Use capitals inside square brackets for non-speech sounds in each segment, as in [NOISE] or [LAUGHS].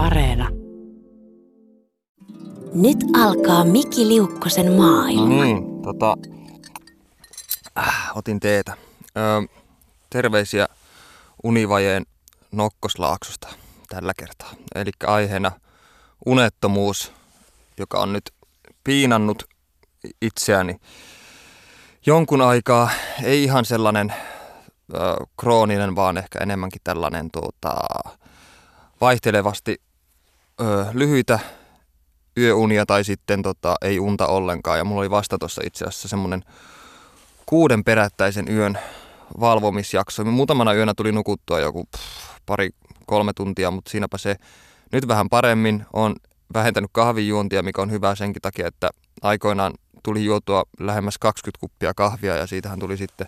Areena. Nyt alkaa Miki Liukkosen maailma. No niin, tota, äh, otin teetä. Ö, terveisiä univajeen nokkoslaaksosta tällä kertaa. Eli aiheena unettomuus, joka on nyt piinannut itseäni jonkun aikaa. Ei ihan sellainen ö, krooninen, vaan ehkä enemmänkin tällainen tuota, vaihtelevasti ö, lyhyitä yöunia tai sitten tota, ei unta ollenkaan. Ja mulla oli vasta tuossa itse asiassa semmoinen kuuden perättäisen yön valvomisjakso. Muutamana yönä tuli nukuttua joku pff, pari, kolme tuntia, mutta siinäpä se nyt vähän paremmin. on vähentänyt kahvijuontia, mikä on hyvä senkin takia, että aikoinaan tuli juotua lähemmäs 20 kuppia kahvia ja siitähän tuli sitten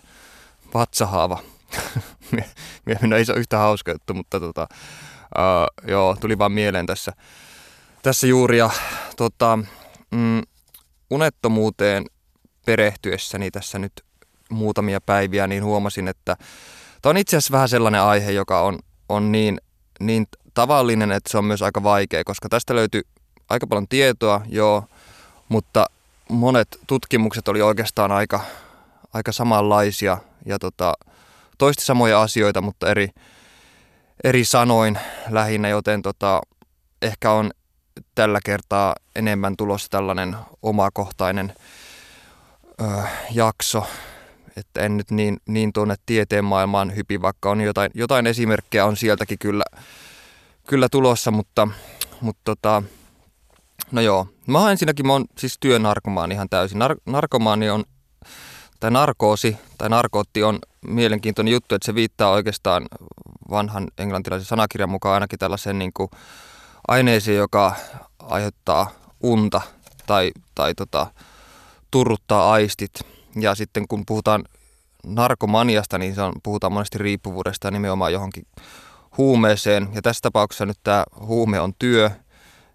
vatsahaava. [LAUGHS] no ei se ole yhtä hauska juttu, mutta tota, uh, joo, tuli vaan mieleen tässä, tässä juuri. Ja tota, mm, unettomuuteen perehtyessäni tässä nyt muutamia päiviä, niin huomasin, että tämä on itse asiassa vähän sellainen aihe, joka on, on niin, niin tavallinen, että se on myös aika vaikea, koska tästä löytyy aika paljon tietoa, joo, mutta monet tutkimukset oli oikeastaan aika, aika samanlaisia ja tota, toisti samoja asioita, mutta eri, eri sanoin lähinnä, joten tota, ehkä on tällä kertaa enemmän tulossa tällainen omakohtainen ö, jakso, että en nyt niin, niin tuonne tieteen maailmaan hypi, vaikka on jotain, jotain esimerkkejä on sieltäkin kyllä, kyllä tulossa, mutta, mutta tota, no joo. Mä oon ensinnäkin, mä oon siis työnarkomaani ihan täysin. Nar- narkomaani on, tai narkoosi, tai narkootti on mielenkiintoinen juttu, että se viittaa oikeastaan vanhan englantilaisen sanakirjan mukaan ainakin tällaisen niin kuin aineeseen, joka aiheuttaa unta tai, tai tota, turruttaa aistit. Ja sitten kun puhutaan narkomaniasta, niin se on, puhutaan monesti riippuvuudesta nimenomaan johonkin huumeeseen. Ja tässä tapauksessa nyt tämä huume on työ.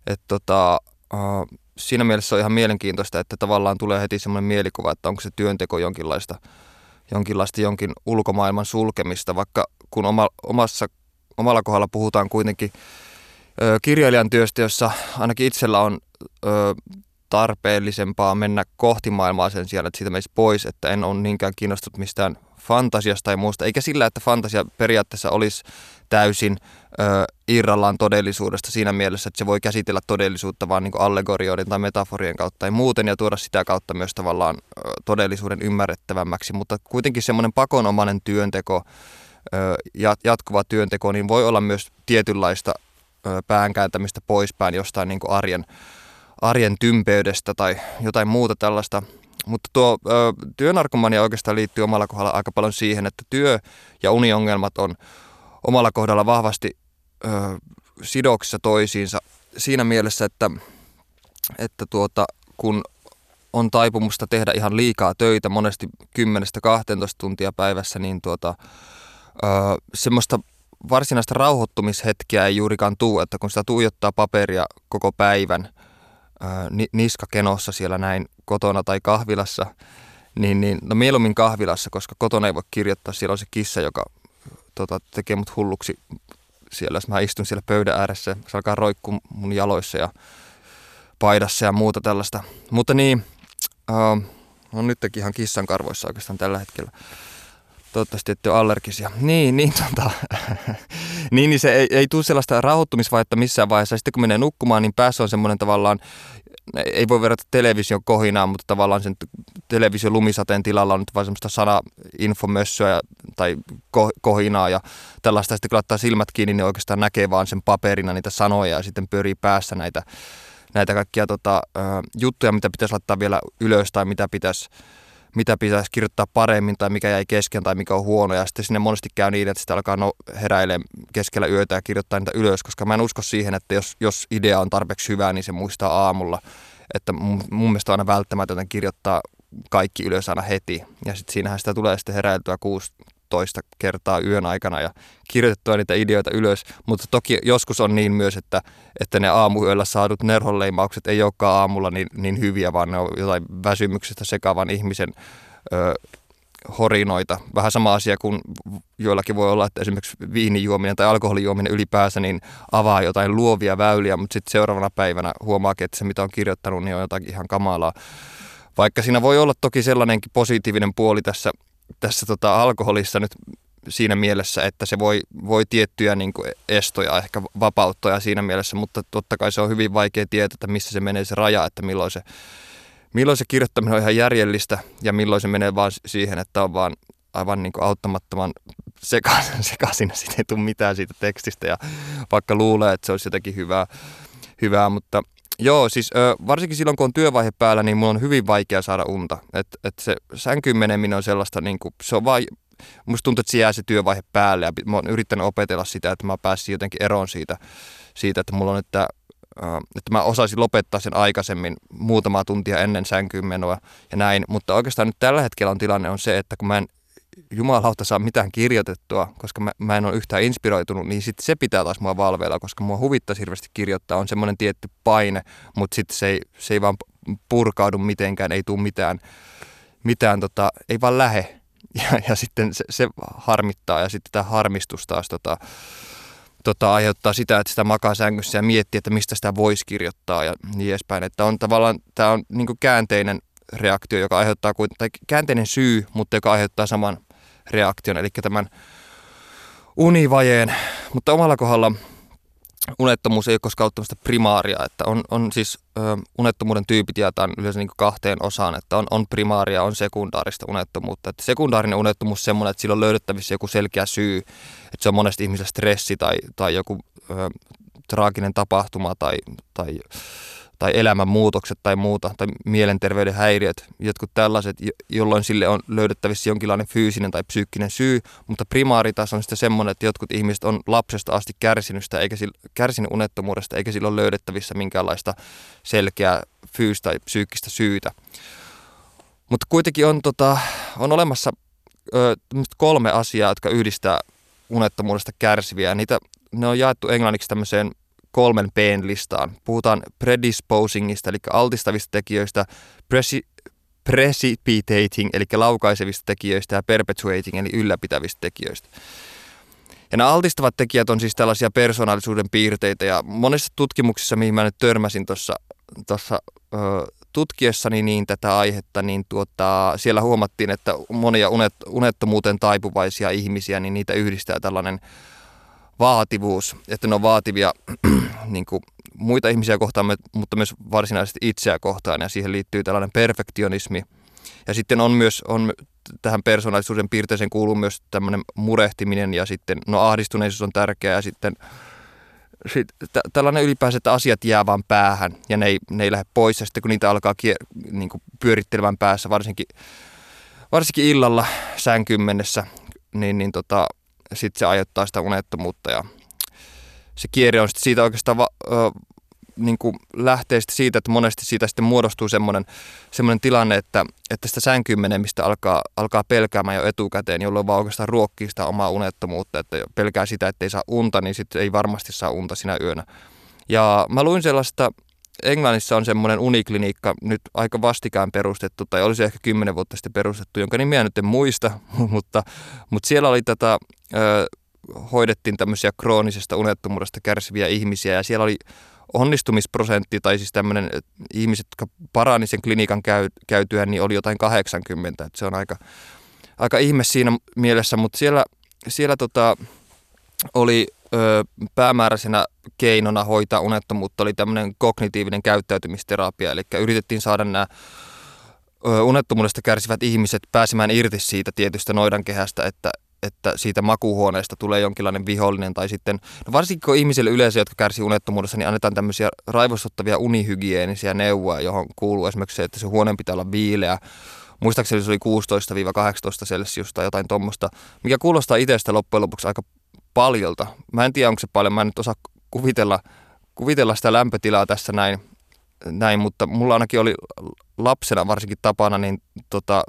Että tota, siinä mielessä on ihan mielenkiintoista, että tavallaan tulee heti semmoinen mielikuva, että onko se työnteko jonkinlaista, jonkinlaista jonkin ulkomaailman sulkemista, vaikka kun oma, omassa, omalla kohdalla puhutaan kuitenkin ö, kirjailijan työstä, jossa ainakin itsellä on ö, tarpeellisempaa mennä kohti maailmaa sen sijaan, että siitä meisi pois, että en ole niinkään kiinnostunut mistään fantasiasta tai muusta, eikä sillä, että fantasia periaatteessa olisi täysin ö, irrallaan todellisuudesta siinä mielessä, että se voi käsitellä todellisuutta vaan niin allegorioiden tai metaforien kautta tai muuten ja tuoda sitä kautta myös tavallaan ö, todellisuuden ymmärrettävämmäksi, mutta kuitenkin semmoinen pakonomainen työnteko, jatkuva työnteko, niin voi olla myös tietynlaista päänkääntämistä poispäin jostain niin arjen, arjen tympeydestä tai jotain muuta tällaista. Mutta tuo työnarkomania oikeastaan liittyy omalla kohdalla aika paljon siihen, että työ- ja uniongelmat on omalla kohdalla vahvasti ö, sidoksissa toisiinsa siinä mielessä, että, että tuota, kun on taipumusta tehdä ihan liikaa töitä, monesti 10-12 tuntia päivässä, niin tuota, ö, semmoista varsinaista rauhoittumishetkiä ei juurikaan tuu, että kun sitä tuijottaa paperia koko päivän ö, niska kenossa siellä näin kotona tai kahvilassa, niin, niin no mieluummin kahvilassa, koska kotona ei voi kirjoittaa, siellä on se kissa, joka tota, tekee mut hulluksi siellä, jos mä istun siellä pöydän ääressä, se alkaa roikkua mun jaloissa ja paidassa ja muuta tällaista. Mutta niin, uh, on nytkin ihan kissan karvoissa oikeastaan tällä hetkellä. Toivottavasti ette ole allergisia. Niin, niin, tota, [LAUGHS] niin, niin se ei, ei tule sellaista rauhoittumisvaihetta missään vaiheessa. Sitten kun menee nukkumaan, niin päässä on semmoinen tavallaan ei voi verrata television kohinaan, mutta tavallaan sen television lumisateen tilalla on nyt vain semmoista sana-infomössöä tai kohinaa ja tällaista. Sitten kun laittaa silmät kiinni, niin oikeastaan näkee vaan sen paperina niitä sanoja ja sitten pyörii päässä näitä, näitä kaikkia tota, juttuja, mitä pitäisi laittaa vielä ylös tai mitä pitäisi mitä pitäisi kirjoittaa paremmin tai mikä jäi kesken tai mikä on huono. Ja sitten sinne monesti käy niin, että sitä alkaa no, heräilemään keskellä yötä ja kirjoittaa niitä ylös, koska mä en usko siihen, että jos, jos idea on tarpeeksi hyvä, niin se muistaa aamulla. Että mun, mun mielestä on aina välttämätöntä kirjoittaa kaikki ylös aina heti. Ja sitten siinähän sitä tulee sitten heräiltyä kuusi toista kertaa yön aikana ja kirjoitettua niitä ideoita ylös. Mutta toki joskus on niin myös, että, että ne aamuyöllä saadut nerhonleimaukset ei olekaan aamulla niin, niin hyviä, vaan ne on jotain väsymyksestä sekaavan ihmisen ö, horinoita. Vähän sama asia kuin joillakin voi olla, että esimerkiksi viinijuominen tai alkoholijuominen ylipäänsä niin avaa jotain luovia väyliä, mutta sitten seuraavana päivänä huomaakin, että se mitä on kirjoittanut niin on jotakin ihan kamalaa. Vaikka siinä voi olla toki sellainenkin positiivinen puoli tässä, tässä tota alkoholissa nyt siinä mielessä, että se voi, voi tiettyjä niin kuin estoja ehkä vapauttaa siinä mielessä, mutta totta kai se on hyvin vaikea tietää, että missä se menee se raja, että milloin se, milloin se kirjoittaminen on ihan järjellistä ja milloin se menee vaan siihen, että on vaan aivan niin kuin auttamattoman [LAUGHS] sekaisin, sekaisin sitten ei tule mitään siitä tekstistä ja vaikka luulee, että se olisi jotenkin hyvää, hyvää mutta Joo, siis ö, varsinkin silloin kun on työvaihe päällä, niin mulla on hyvin vaikea saada unta. että et se sänkyyn meneminen on sellaista, niin kuin, se on vaan musta tuntuu, että se jää se työvaihe päälle ja mä oon yrittänyt opetella sitä, että mä pääsin jotenkin eroon siitä, siitä että mulla on, että, että mä osaisin lopettaa sen aikaisemmin muutamaa tuntia ennen sänkyyn menoa ja näin, mutta oikeastaan nyt tällä hetkellä on tilanne on se, että kun mä en jumalauta saa mitään kirjoitettua, koska mä, mä en ole yhtään inspiroitunut, niin sitten se pitää taas mua valveilla, koska mua huvittaisi hirveästi kirjoittaa. On semmoinen tietty paine, mutta sitten se ei, se ei vaan purkaudu mitenkään, ei tule mitään, mitään tota, ei vaan lähe [LAUGHS] ja, ja sitten se, se harmittaa ja sitten tämä harmistus taas tota, tota, aiheuttaa sitä, että sitä makaa sängyssä ja miettii, että mistä sitä voisi kirjoittaa ja niin edespäin. Että on tavallaan, tämä on niin käänteinen reaktio, joka aiheuttaa, tai käänteinen syy, mutta joka aiheuttaa saman reaktion, eli tämän univajeen. Mutta omalla kohdalla unettomuus ei ole koskaan ollut primaaria, että on, on siis ö, unettomuuden tyypit jaetaan yleensä niin kahteen osaan, että on, on primaaria, on sekundaarista unettomuutta. Että sekundaarinen unettomuus on semmoinen, että sillä on löydettävissä joku selkeä syy, että se on monesti ihmisellä stressi tai, tai joku ö, traaginen tapahtuma tai, tai tai elämänmuutokset tai muuta, tai mielenterveyden häiriöt, jotkut tällaiset, jolloin sille on löydettävissä jonkinlainen fyysinen tai psyykkinen syy, mutta primaaritaso on sitten semmoinen, että jotkut ihmiset on lapsesta asti kärsinyt, sitä, eikä sillä, kärsinyt unettomuudesta, eikä sillä ole löydettävissä minkäänlaista selkeää fyysistä tai psyykkistä syytä. Mutta kuitenkin on, tota, on olemassa ö, kolme asiaa, jotka yhdistää unettomuudesta kärsiviä. Niitä, ne on jaettu englanniksi tämmöiseen kolmen P-listaan. Puhutaan predisposingista, eli altistavista tekijöistä, presi- precipitating, eli laukaisevista tekijöistä, ja perpetuating, eli ylläpitävistä tekijöistä. Ja nämä altistavat tekijät on siis tällaisia persoonallisuuden piirteitä, ja monissa tutkimuksissa, mihin mä nyt törmäsin tuossa tutkiessani niin tätä aihetta, niin tuota, siellä huomattiin, että monia unet, unettomuuteen taipuvaisia ihmisiä, niin niitä yhdistää tällainen vaativuus, että ne on vaativia [CLEARS THROAT] niin kuin muita ihmisiä kohtaan, mutta myös varsinaisesti itseä kohtaan, ja siihen liittyy tällainen perfektionismi. Ja sitten on myös, on tähän persoonallisuuden piirteeseen kuuluu myös tämmöinen murehtiminen, ja sitten, no ahdistuneisuus on tärkeää, ja sitten sit, t- tällainen ylipäänsä, että asiat jää vaan päähän, ja ne ei, ne ei lähde pois, ja sitten kun niitä alkaa kier- niin kuin pyörittelevän päässä, varsinkin, varsinkin illalla sänkyyn mennessä, niin, niin tota, sitten se aiheuttaa sitä unettomuutta ja se kierre on sitten siitä oikeastaan va, ö, niin kuin lähtee sitten siitä, että monesti siitä sitten muodostuu semmoinen, semmoinen tilanne, että, että sitä sänkyyn menemistä alkaa, alkaa pelkäämään jo etukäteen, jolloin vaan oikeastaan ruokkii sitä omaa unettomuutta, että pelkää sitä, että ei saa unta, niin sitten ei varmasti saa unta sinä yönä. Ja mä luin sellaista Englannissa on semmoinen unikliniikka nyt aika vastikään perustettu, tai olisi ehkä kymmenen vuotta sitten perustettu, jonka nimiä nyt en muista, [LAUGHS] mutta, mutta siellä oli tätä, ö, hoidettiin tämmöisiä kroonisesta unettomuudesta kärsiviä ihmisiä, ja siellä oli onnistumisprosentti, tai siis tämmöinen ihmiset, jotka parani sen klinikan käy, käytyä, niin oli jotain 80, että se on aika, aika ihme siinä mielessä, mutta siellä, siellä tota, oli ö, päämääräisenä keinona hoitaa unettomuutta oli tämmöinen kognitiivinen käyttäytymisterapia, eli yritettiin saada nämä unettomuudesta kärsivät ihmiset pääsemään irti siitä tietystä noidankehästä, että, että siitä makuhuoneesta tulee jonkinlainen vihollinen tai sitten, no varsinkin kun ihmisille yleensä, jotka kärsivät unettomuudessa, niin annetaan tämmöisiä raivostuttavia unihygienisiä neuvoja, johon kuuluu esimerkiksi se, että se huoneen pitää olla viileä, muistaakseni se oli 16-18 celsius tai jotain tuommoista, mikä kuulostaa itsestä loppujen lopuksi aika paljolta. Mä en tiedä, onko se paljon, mä en nyt osaa kuvitella, kuvitella sitä lämpötilaa tässä näin, näin, mutta mulla ainakin oli lapsena varsinkin tapana, niin tota,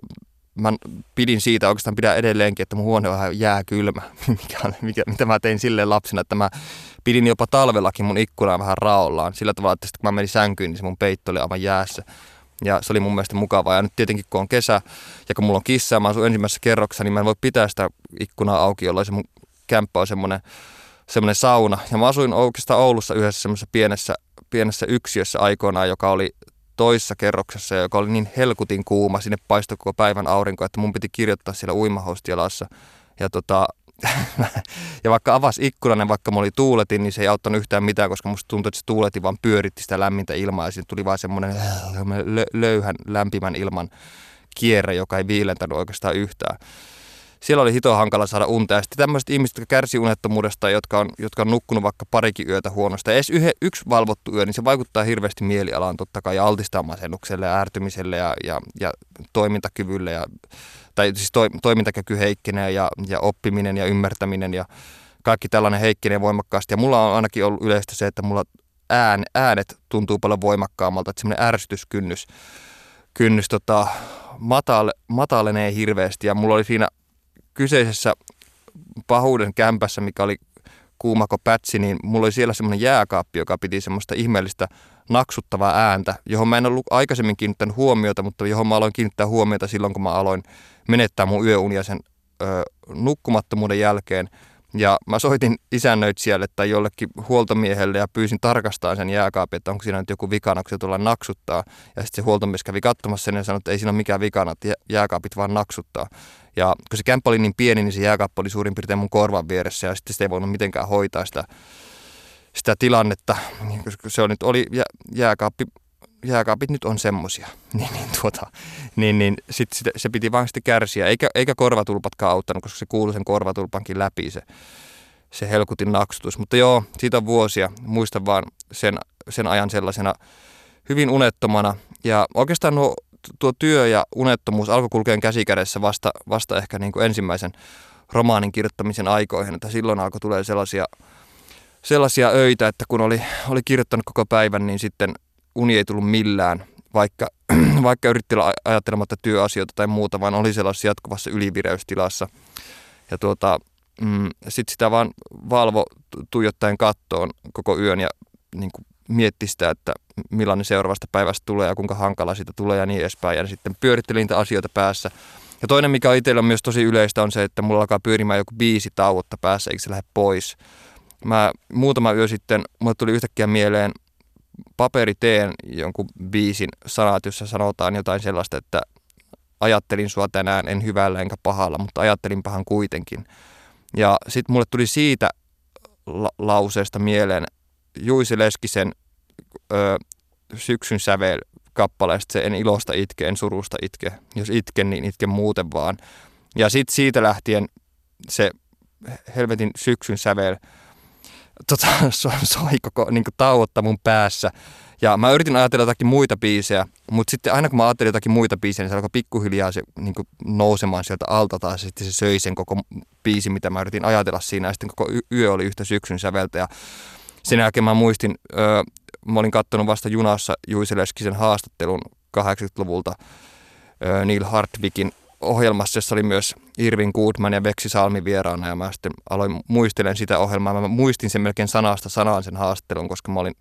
mä pidin siitä, oikeastaan pidän edelleenkin, että mun huone on vähän jääkylmä, [LAUGHS] mikä, mikä, mitä mä tein silleen lapsena, että mä pidin jopa talvellakin mun ikkunaa vähän raollaan sillä tavalla, että kun mä menin sänkyyn, niin se mun peitto oli aivan jäässä. Ja se oli mun mielestä mukavaa. Ja nyt tietenkin kun on kesä ja kun mulla on kissa ja mä asun ensimmäisessä kerroksessa, niin mä en voi pitää sitä ikkunaa auki, jolloin se mun kämppä on semmoinen, semmoinen sauna. Ja mä asuin oikeastaan Oulussa yhdessä semmoisessa pienessä, pienessä yksiössä aikoinaan, joka oli toisessa kerroksessa, joka oli niin helkutin kuuma, sinne paistoi koko päivän aurinko, että mun piti kirjoittaa siellä uimahoustialassa. Ja tota, [LAUGHS] ja vaikka avas ikkunan vaikka mä oli tuuletin, niin se ei auttanut yhtään mitään, koska musta tuntui, että se tuuletin vaan pyöritti sitä lämmintä ilmaa ja siitä tuli vaan semmoinen löyhän lämpimän ilman kierre, joka ei viilentänyt oikeastaan yhtään. Siellä oli hito hankala saada unta. Ja sitten tämmöiset ihmiset, jotka kärsii unettomuudesta, jotka on, jotka on nukkunut vaikka parikin yötä huonosta. edes yhe, yksi valvottu yö, niin se vaikuttaa hirveästi mielialaan totta kai altistaa masennukselle ja ärtymiselle ja, ja, ja toimintakyvylle ja tai siis to, toimintakyky heikkenee ja, ja oppiminen ja ymmärtäminen ja kaikki tällainen heikkenee voimakkaasti. Ja mulla on ainakin ollut yleistä se, että mulla ään, äänet tuntuu paljon voimakkaammalta, että semmoinen ärsytyskynnys kynnys, tota, matale, matalenee hirveästi. Ja mulla oli siinä kyseisessä pahuuden kämpässä, mikä oli kuumako pätsi, niin mulla oli siellä semmoinen jääkaappi, joka piti semmoista ihmeellistä naksuttavaa ääntä, johon mä en ollut aikaisemmin kiinnittänyt huomiota, mutta johon mä aloin kiinnittää huomiota silloin, kun mä aloin menettää mun yöunia sen ö, nukkumattomuuden jälkeen. Ja mä soitin isännöitsijälle tai jollekin huoltomiehelle ja pyysin tarkastamaan sen jääkaapin, että onko siinä nyt joku vikana, kun se tulla naksuttaa. Ja sitten se huoltomies kävi katsomassa sen ja sanoi, että ei siinä ole mikään vikana, että jääkaapit vaan naksuttaa. Ja kun se kämppä oli niin pieni, niin se jääkaappi oli suurin piirtein mun korvan vieressä ja sitten se ei voinut mitenkään hoitaa sitä, sitä tilannetta. Koska se oli, oli jääkaappi jääkaapit nyt on semmosia, [LAUGHS] niin, niin, tuota, niin, niin sit, sit, se piti vaan sitten kärsiä, eikä, eikä korvatulpatkaan auttanut, koska se kuului sen korvatulpankin läpi se, se helkutin naksutus. Mutta joo, siitä on vuosia, muistan vaan sen, sen ajan sellaisena hyvin unettomana. Ja oikeastaan nuo, tuo työ ja unettomuus alkoi kulkeen käsikädessä vasta, vasta ehkä niin kuin ensimmäisen romaanin kirjoittamisen aikoihin, että silloin alkoi tulee sellaisia, sellaisia öitä, että kun oli, oli kirjoittanut koko päivän, niin sitten uni ei tullut millään, vaikka, [CLEARS THROAT] vaikka yritti ajattelematta työasioita tai muuta, vaan oli sellaisessa jatkuvassa ylivireystilassa. Ja tuota, mm, sitten sitä vaan valvo tuijottaen kattoon koko yön ja niin kuin mietti sitä, että millainen seuraavasta päivästä tulee ja kuinka hankala siitä tulee ja niin edespäin. Ja sitten pyörittelin niitä asioita päässä. Ja toinen, mikä itsellä on myös tosi yleistä, on se, että mulla alkaa pyörimään joku biisi tauotta päässä, eikä se lähde pois. Mä muutama yö sitten, mulle tuli yhtäkkiä mieleen paperiteen jonkun biisin sanat, jossa sanotaan jotain sellaista, että ajattelin sua tänään, en hyvällä enkä pahalla, mutta ajattelin pahan kuitenkin. Ja sitten mulle tuli siitä la- lauseesta mieleen Juisi Leskisen ö, syksyn sävel kappaleesta se en ilosta itke, en surusta itke. Jos itken, niin itken muuten vaan. Ja sitten siitä lähtien se helvetin syksyn sävel tota, soi, koko niin tauotta mun päässä. Ja mä yritin ajatella jotakin muita biisejä, mutta sitten aina kun mä ajattelin jotakin muita biisejä, niin se alkoi pikkuhiljaa se, niin nousemaan sieltä alta taas. Sitten se söi sen koko biisi, mitä mä yritin ajatella siinä. Ja sitten koko yö oli yhtä syksyn säveltä. Ja sen jälkeen mä muistin, öö, mä olin katsonut vasta junassa Juise Leskisen haastattelun 80-luvulta öö, Neil Hartwigin ohjelmassa, jossa oli myös Irvin Goodman ja Veksi Salmi vieraana ja mä sitten aloin muistelen sitä ohjelmaa. Mä muistin sen melkein sanasta sanaan sen haastattelun, koska mä olin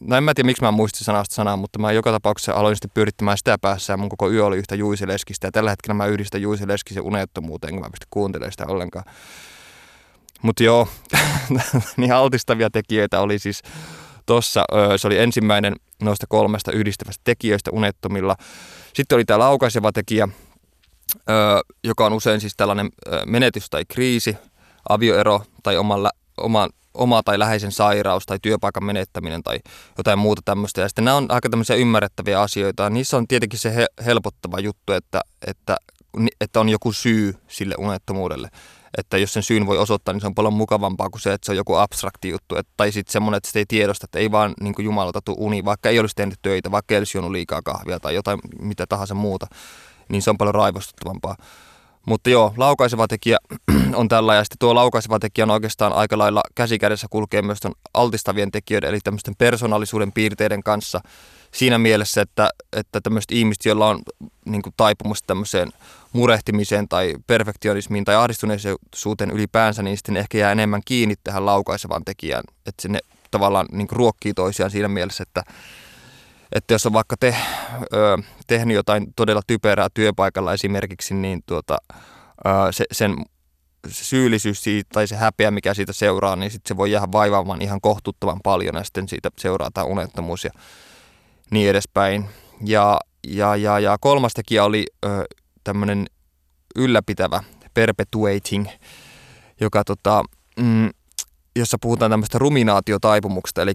No en mä tiedä, miksi mä muistin sanasta sanaa, mutta mä joka tapauksessa aloin sitten pyörittämään sitä päässä ja mun koko yö oli yhtä Juisi Leskistä. Ja tällä hetkellä mä yhdistän Juisi Leskisen unettomuuteen, kun mä pystyn kuuntelemaan sitä ollenkaan. Mutta joo, [LAUGHS] niin altistavia tekijöitä oli siis tossa. Se oli ensimmäinen noista kolmesta yhdistävästä tekijöistä unettomilla. Sitten oli tämä laukaiseva tekijä, joka on usein siis tällainen menetys tai kriisi, avioero tai oman, oma, oma tai läheisen sairaus tai työpaikan menettäminen tai jotain muuta tämmöistä. Ja sitten nämä on aika tämmöisiä ymmärrettäviä asioita. Niissä on tietenkin se he, helpottava juttu, että, että, että on joku syy sille unettomuudelle. Että jos sen syyn voi osoittaa, niin se on paljon mukavampaa kuin se, että se on joku abstrakti juttu. Että, tai sitten semmoinen, että sitä ei tiedosta, että ei vaan niin tuu uni, vaikka ei olisi tehnyt töitä, vaikka ei olisi liikaa kahvia tai jotain mitä tahansa muuta niin se on paljon raivostuttavampaa. Mutta joo, laukaiseva tekijä [CLEARS THROAT] on tällä ja sitten tuo laukaiseva tekijä on oikeastaan aika lailla käsikädessä kulkee myös ton altistavien tekijöiden eli tämmöisten persoonallisuuden piirteiden kanssa siinä mielessä, että, että tämmöiset ihmiset, joilla on niin kuin taipumus tämmöiseen murehtimiseen tai perfektionismiin tai ahdistuneisuuteen ylipäänsä, niin sitten ehkä jää enemmän kiinni tähän laukaisevaan tekijään, että se ne tavallaan niin kuin ruokkii toisiaan siinä mielessä, että että jos on vaikka te, ö, tehnyt jotain todella typerää työpaikalla esimerkiksi, niin tuota, ö, se, sen se syyllisyys siitä, tai se häpeä, mikä siitä seuraa, niin sit se voi jäädä vaivaamaan ihan kohtuuttoman paljon ja sitten siitä seuraa tämä unettomuus ja niin edespäin. Ja, ja, ja, ja kolmas tekijä oli tämmöinen ylläpitävä, perpetuating, joka tota, mm, jossa puhutaan tämmöistä ruminaatiotaipumuksesta, eli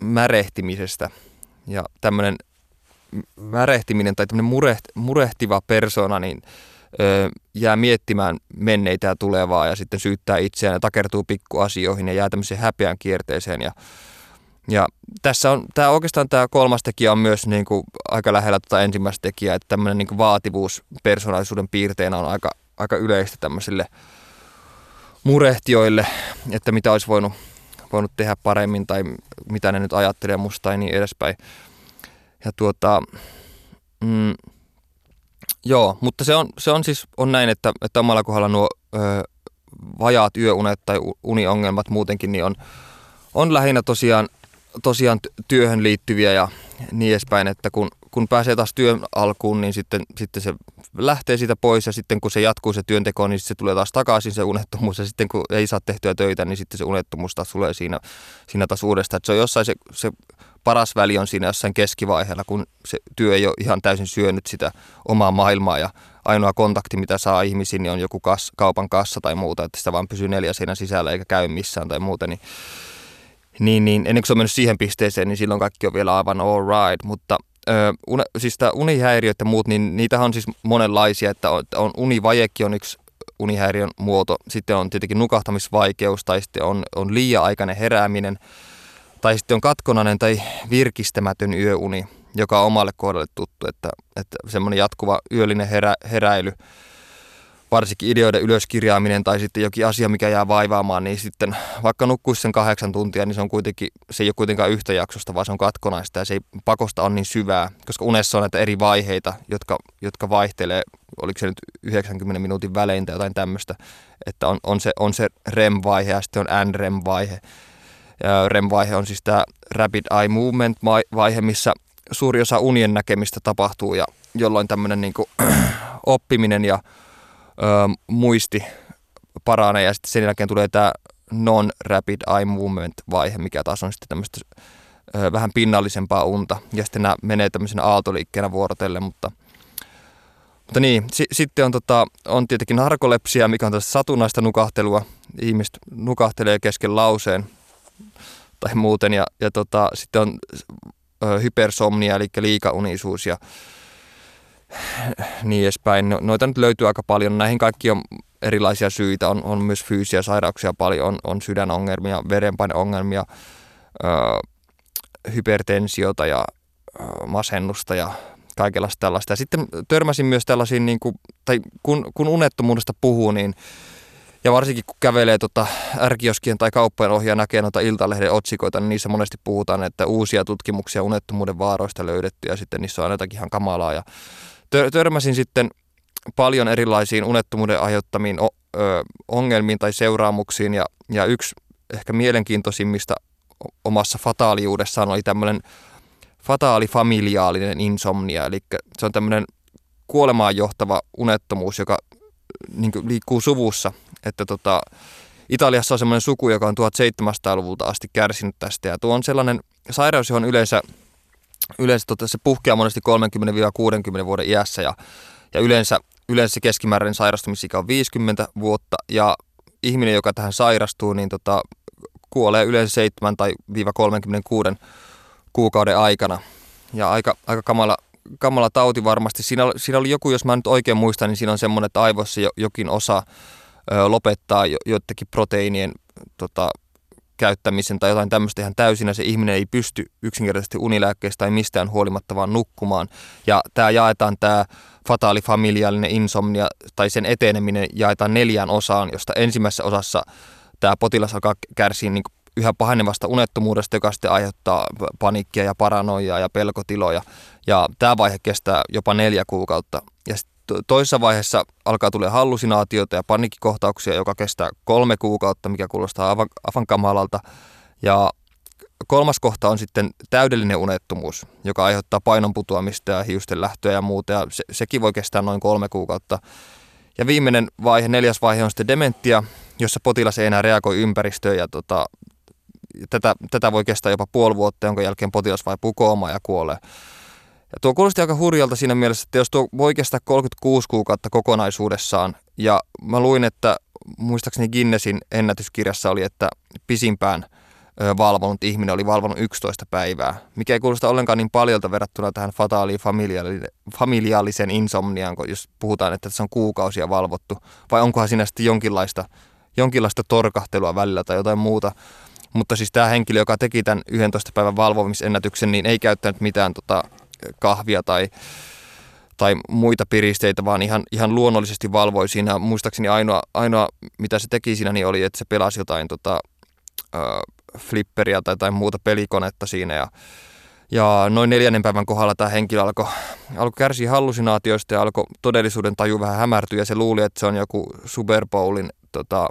märehtimisestä. Ja tämmöinen märehtiminen tai tämmöinen mureht, murehtiva persona, niin ö, jää miettimään menneitä ja tulevaa ja sitten syyttää itseään ja takertuu pikkuasioihin ja jää tämmöiseen häpeän kierteeseen. Ja, ja tässä on, tämä oikeastaan tämä kolmas tekijä on myös niin kuin aika lähellä tuota ensimmäistä tekijää, että tämmöinen niin kuin vaativuus persoonallisuuden piirteinä on aika, aika yleistä tämmöisille murehtioille, että mitä olisi voinut, voinut tehdä paremmin tai mitä ne nyt ajattelee musta tai niin edespäin. Ja tuota, mm, joo, mutta se on, se on siis on näin, että, että omalla kohdalla nuo ö, vajaat yöunet tai uniongelmat muutenkin niin on, on lähinnä tosiaan, tosiaan työhön liittyviä ja niin edespäin, että kun, kun pääsee taas työn alkuun, niin sitten, sitten se lähtee siitä pois ja sitten kun se jatkuu se työnteko, niin se tulee taas takaisin se unettomuus. Ja sitten kun ei saa tehtyä töitä, niin sitten se unettomuus taas tulee siinä, siinä taas uudestaan. Että se on jossain se, se paras väli on siinä jossain keskivaiheella, kun se työ ei ole ihan täysin syönyt sitä omaa maailmaa. Ja ainoa kontakti, mitä saa ihmisiin, niin on joku kas, kaupan kassa tai muuta, että sitä vaan pysyy neljä siinä sisällä eikä käy missään tai muuta, niin, niin, niin ennen kuin se on mennyt siihen pisteeseen, niin silloin kaikki on vielä aivan all right, mutta Ö, une, siis tämä unihäiriöt ja muut, niin niitä on siis monenlaisia, että on, on univajekin on yksi unihäiriön muoto, sitten on tietenkin nukahtamisvaikeus tai sitten on, on liian aikainen herääminen, tai sitten on katkonainen tai virkistämätön yöuni, joka on omalle kohdalle tuttu, että, että semmoinen jatkuva yöllinen herä, heräily, varsinkin ideoiden ylöskirjaaminen tai sitten jokin asia, mikä jää vaivaamaan, niin sitten vaikka nukkuisi sen kahdeksan tuntia, niin se, on kuitenkin, se ei ole kuitenkaan yhtä jaksosta, vaan se on katkonaista ja se ei pakosta on niin syvää, koska unessa on näitä eri vaiheita, jotka, jotka vaihtelee, oliko se nyt 90 minuutin välein tai jotain tämmöistä, että on, on, se, on se REM-vaihe ja sitten on NREM-vaihe. REM-vaihe on siis tämä Rapid Eye Movement-vaihe, missä suuri osa unien näkemistä tapahtuu ja jolloin tämmöinen niin [CLEARS THROAT] oppiminen ja ö, muisti paranee ja sitten sen jälkeen tulee tämä non-rapid eye movement vaihe, mikä taas on sitten tämmöistä vähän pinnallisempaa unta ja sitten nämä menee tämmöisenä aaltoliikkeenä vuorotelle, mutta mutta niin, si- sitten on, tota, on tietenkin narkolepsia, mikä on tässä satunnaista nukahtelua. Ihmiset nukahtelee kesken lauseen tai muuten. Ja, ja tota, sitten on ö, hypersomnia, eli liikaunisuus ja niin edespäin. No, noita nyt löytyy aika paljon. Näihin kaikki on erilaisia syitä. On, on myös fyysisiä sairauksia paljon. On, on sydänongelmia, verenpaineongelmia, ö, hypertensiota ja ö, masennusta ja kaikenlaista tällaista. Ja sitten törmäsin myös tällaisiin, niin kuin, tai kun, kun unettomuudesta puhuu, niin ja varsinkin kun kävelee tota ärkioskien tai kauppojen ohjaa ja näkee noita iltalehden otsikoita, niin niissä monesti puhutaan, että uusia tutkimuksia unettomuuden vaaroista löydetty ja sitten niissä on jotakin ihan kamalaa. Ja törmäsin sitten paljon erilaisiin unettomuuden aiheuttamiin ongelmiin tai seuraamuksiin ja, ja yksi ehkä mielenkiintoisimmista omassa fataaliudessaan oli tämmöinen fataalifamiliaalinen insomnia, eli se on tämmöinen kuolemaan johtava unettomuus, joka niin liikkuu suvussa, että tota, Italiassa on semmoinen suku, joka on 1700-luvulta asti kärsinyt tästä. Ja tuo on sellainen sairaus, johon yleensä yleensä tota, se puhkeaa monesti 30-60 vuoden iässä ja, ja yleensä, yleensä keskimääräinen sairastumisikä on 50 vuotta ja ihminen, joka tähän sairastuu, niin tota, kuolee yleensä 7 tai 36 kuukauden aikana. Ja aika, aika kamala, kamala tauti varmasti. Siinä, siinä oli joku, jos mä nyt oikein muistan, niin siinä on semmoinen, että aivoissa jokin osa ö, lopettaa jo, joidenkin proteiinien tota, käyttämisen tai jotain tämmöistä ihan täysin, ja se ihminen ei pysty yksinkertaisesti unilääkkeestä tai mistään huolimatta vaan nukkumaan. Ja tämä jaetaan tämä fataalifamiliaalinen insomnia tai sen eteneminen jaetaan neljään osaan, josta ensimmäisessä osassa tämä potilas alkaa kärsiä niin yhä pahenevasta unettomuudesta, joka sitten aiheuttaa panikkia ja paranoiaa ja pelkotiloja. Ja tämä vaihe kestää jopa neljä kuukautta. Ja toisessa vaiheessa alkaa tulla hallusinaatioita ja panikkikohtauksia, joka kestää kolme kuukautta, mikä kuulostaa aivan, aivan kamalalta. Ja kolmas kohta on sitten täydellinen unettomuus, joka aiheuttaa painon putoamista ja hiusten lähtöä ja muuta. Ja se, sekin voi kestää noin kolme kuukautta. Ja viimeinen vaihe, neljäs vaihe on sitten dementia, jossa potilas ei enää reagoi ympäristöön ja tota, tätä, tätä voi kestää jopa puoli vuotta, jonka jälkeen potilas vaipuu koomaan ja kuolee. Ja tuo kuulosti aika hurjalta siinä mielessä, että jos tuo voi kestää 36 kuukautta kokonaisuudessaan, ja mä luin, että muistaakseni Guinnessin ennätyskirjassa oli, että pisimpään valvonut ihminen oli valvonut 11 päivää, mikä ei kuulosta ollenkaan niin paljolta verrattuna tähän fataaliin familiaaliseen insomniaan, jos puhutaan, että se on kuukausia valvottu, vai onkohan siinä sitten jonkinlaista, jonkinlaista torkahtelua välillä tai jotain muuta. Mutta siis tämä henkilö, joka teki tämän 11 päivän valvomisennätyksen, niin ei käyttänyt mitään tota kahvia tai, tai muita piristeitä, vaan ihan, ihan luonnollisesti valvoi siinä. Muistaakseni ainoa, ainoa, mitä se teki siinä, niin oli, että se pelasi jotain tota, äh, flipperia tai jotain muuta pelikonetta siinä ja ja noin neljännen päivän kohdalla tämä henkilö alkoi, alkoi kärsiä hallusinaatioista ja alkoi todellisuuden taju vähän hämärtyä ja se luuli, että se on joku Super Bowlin tota,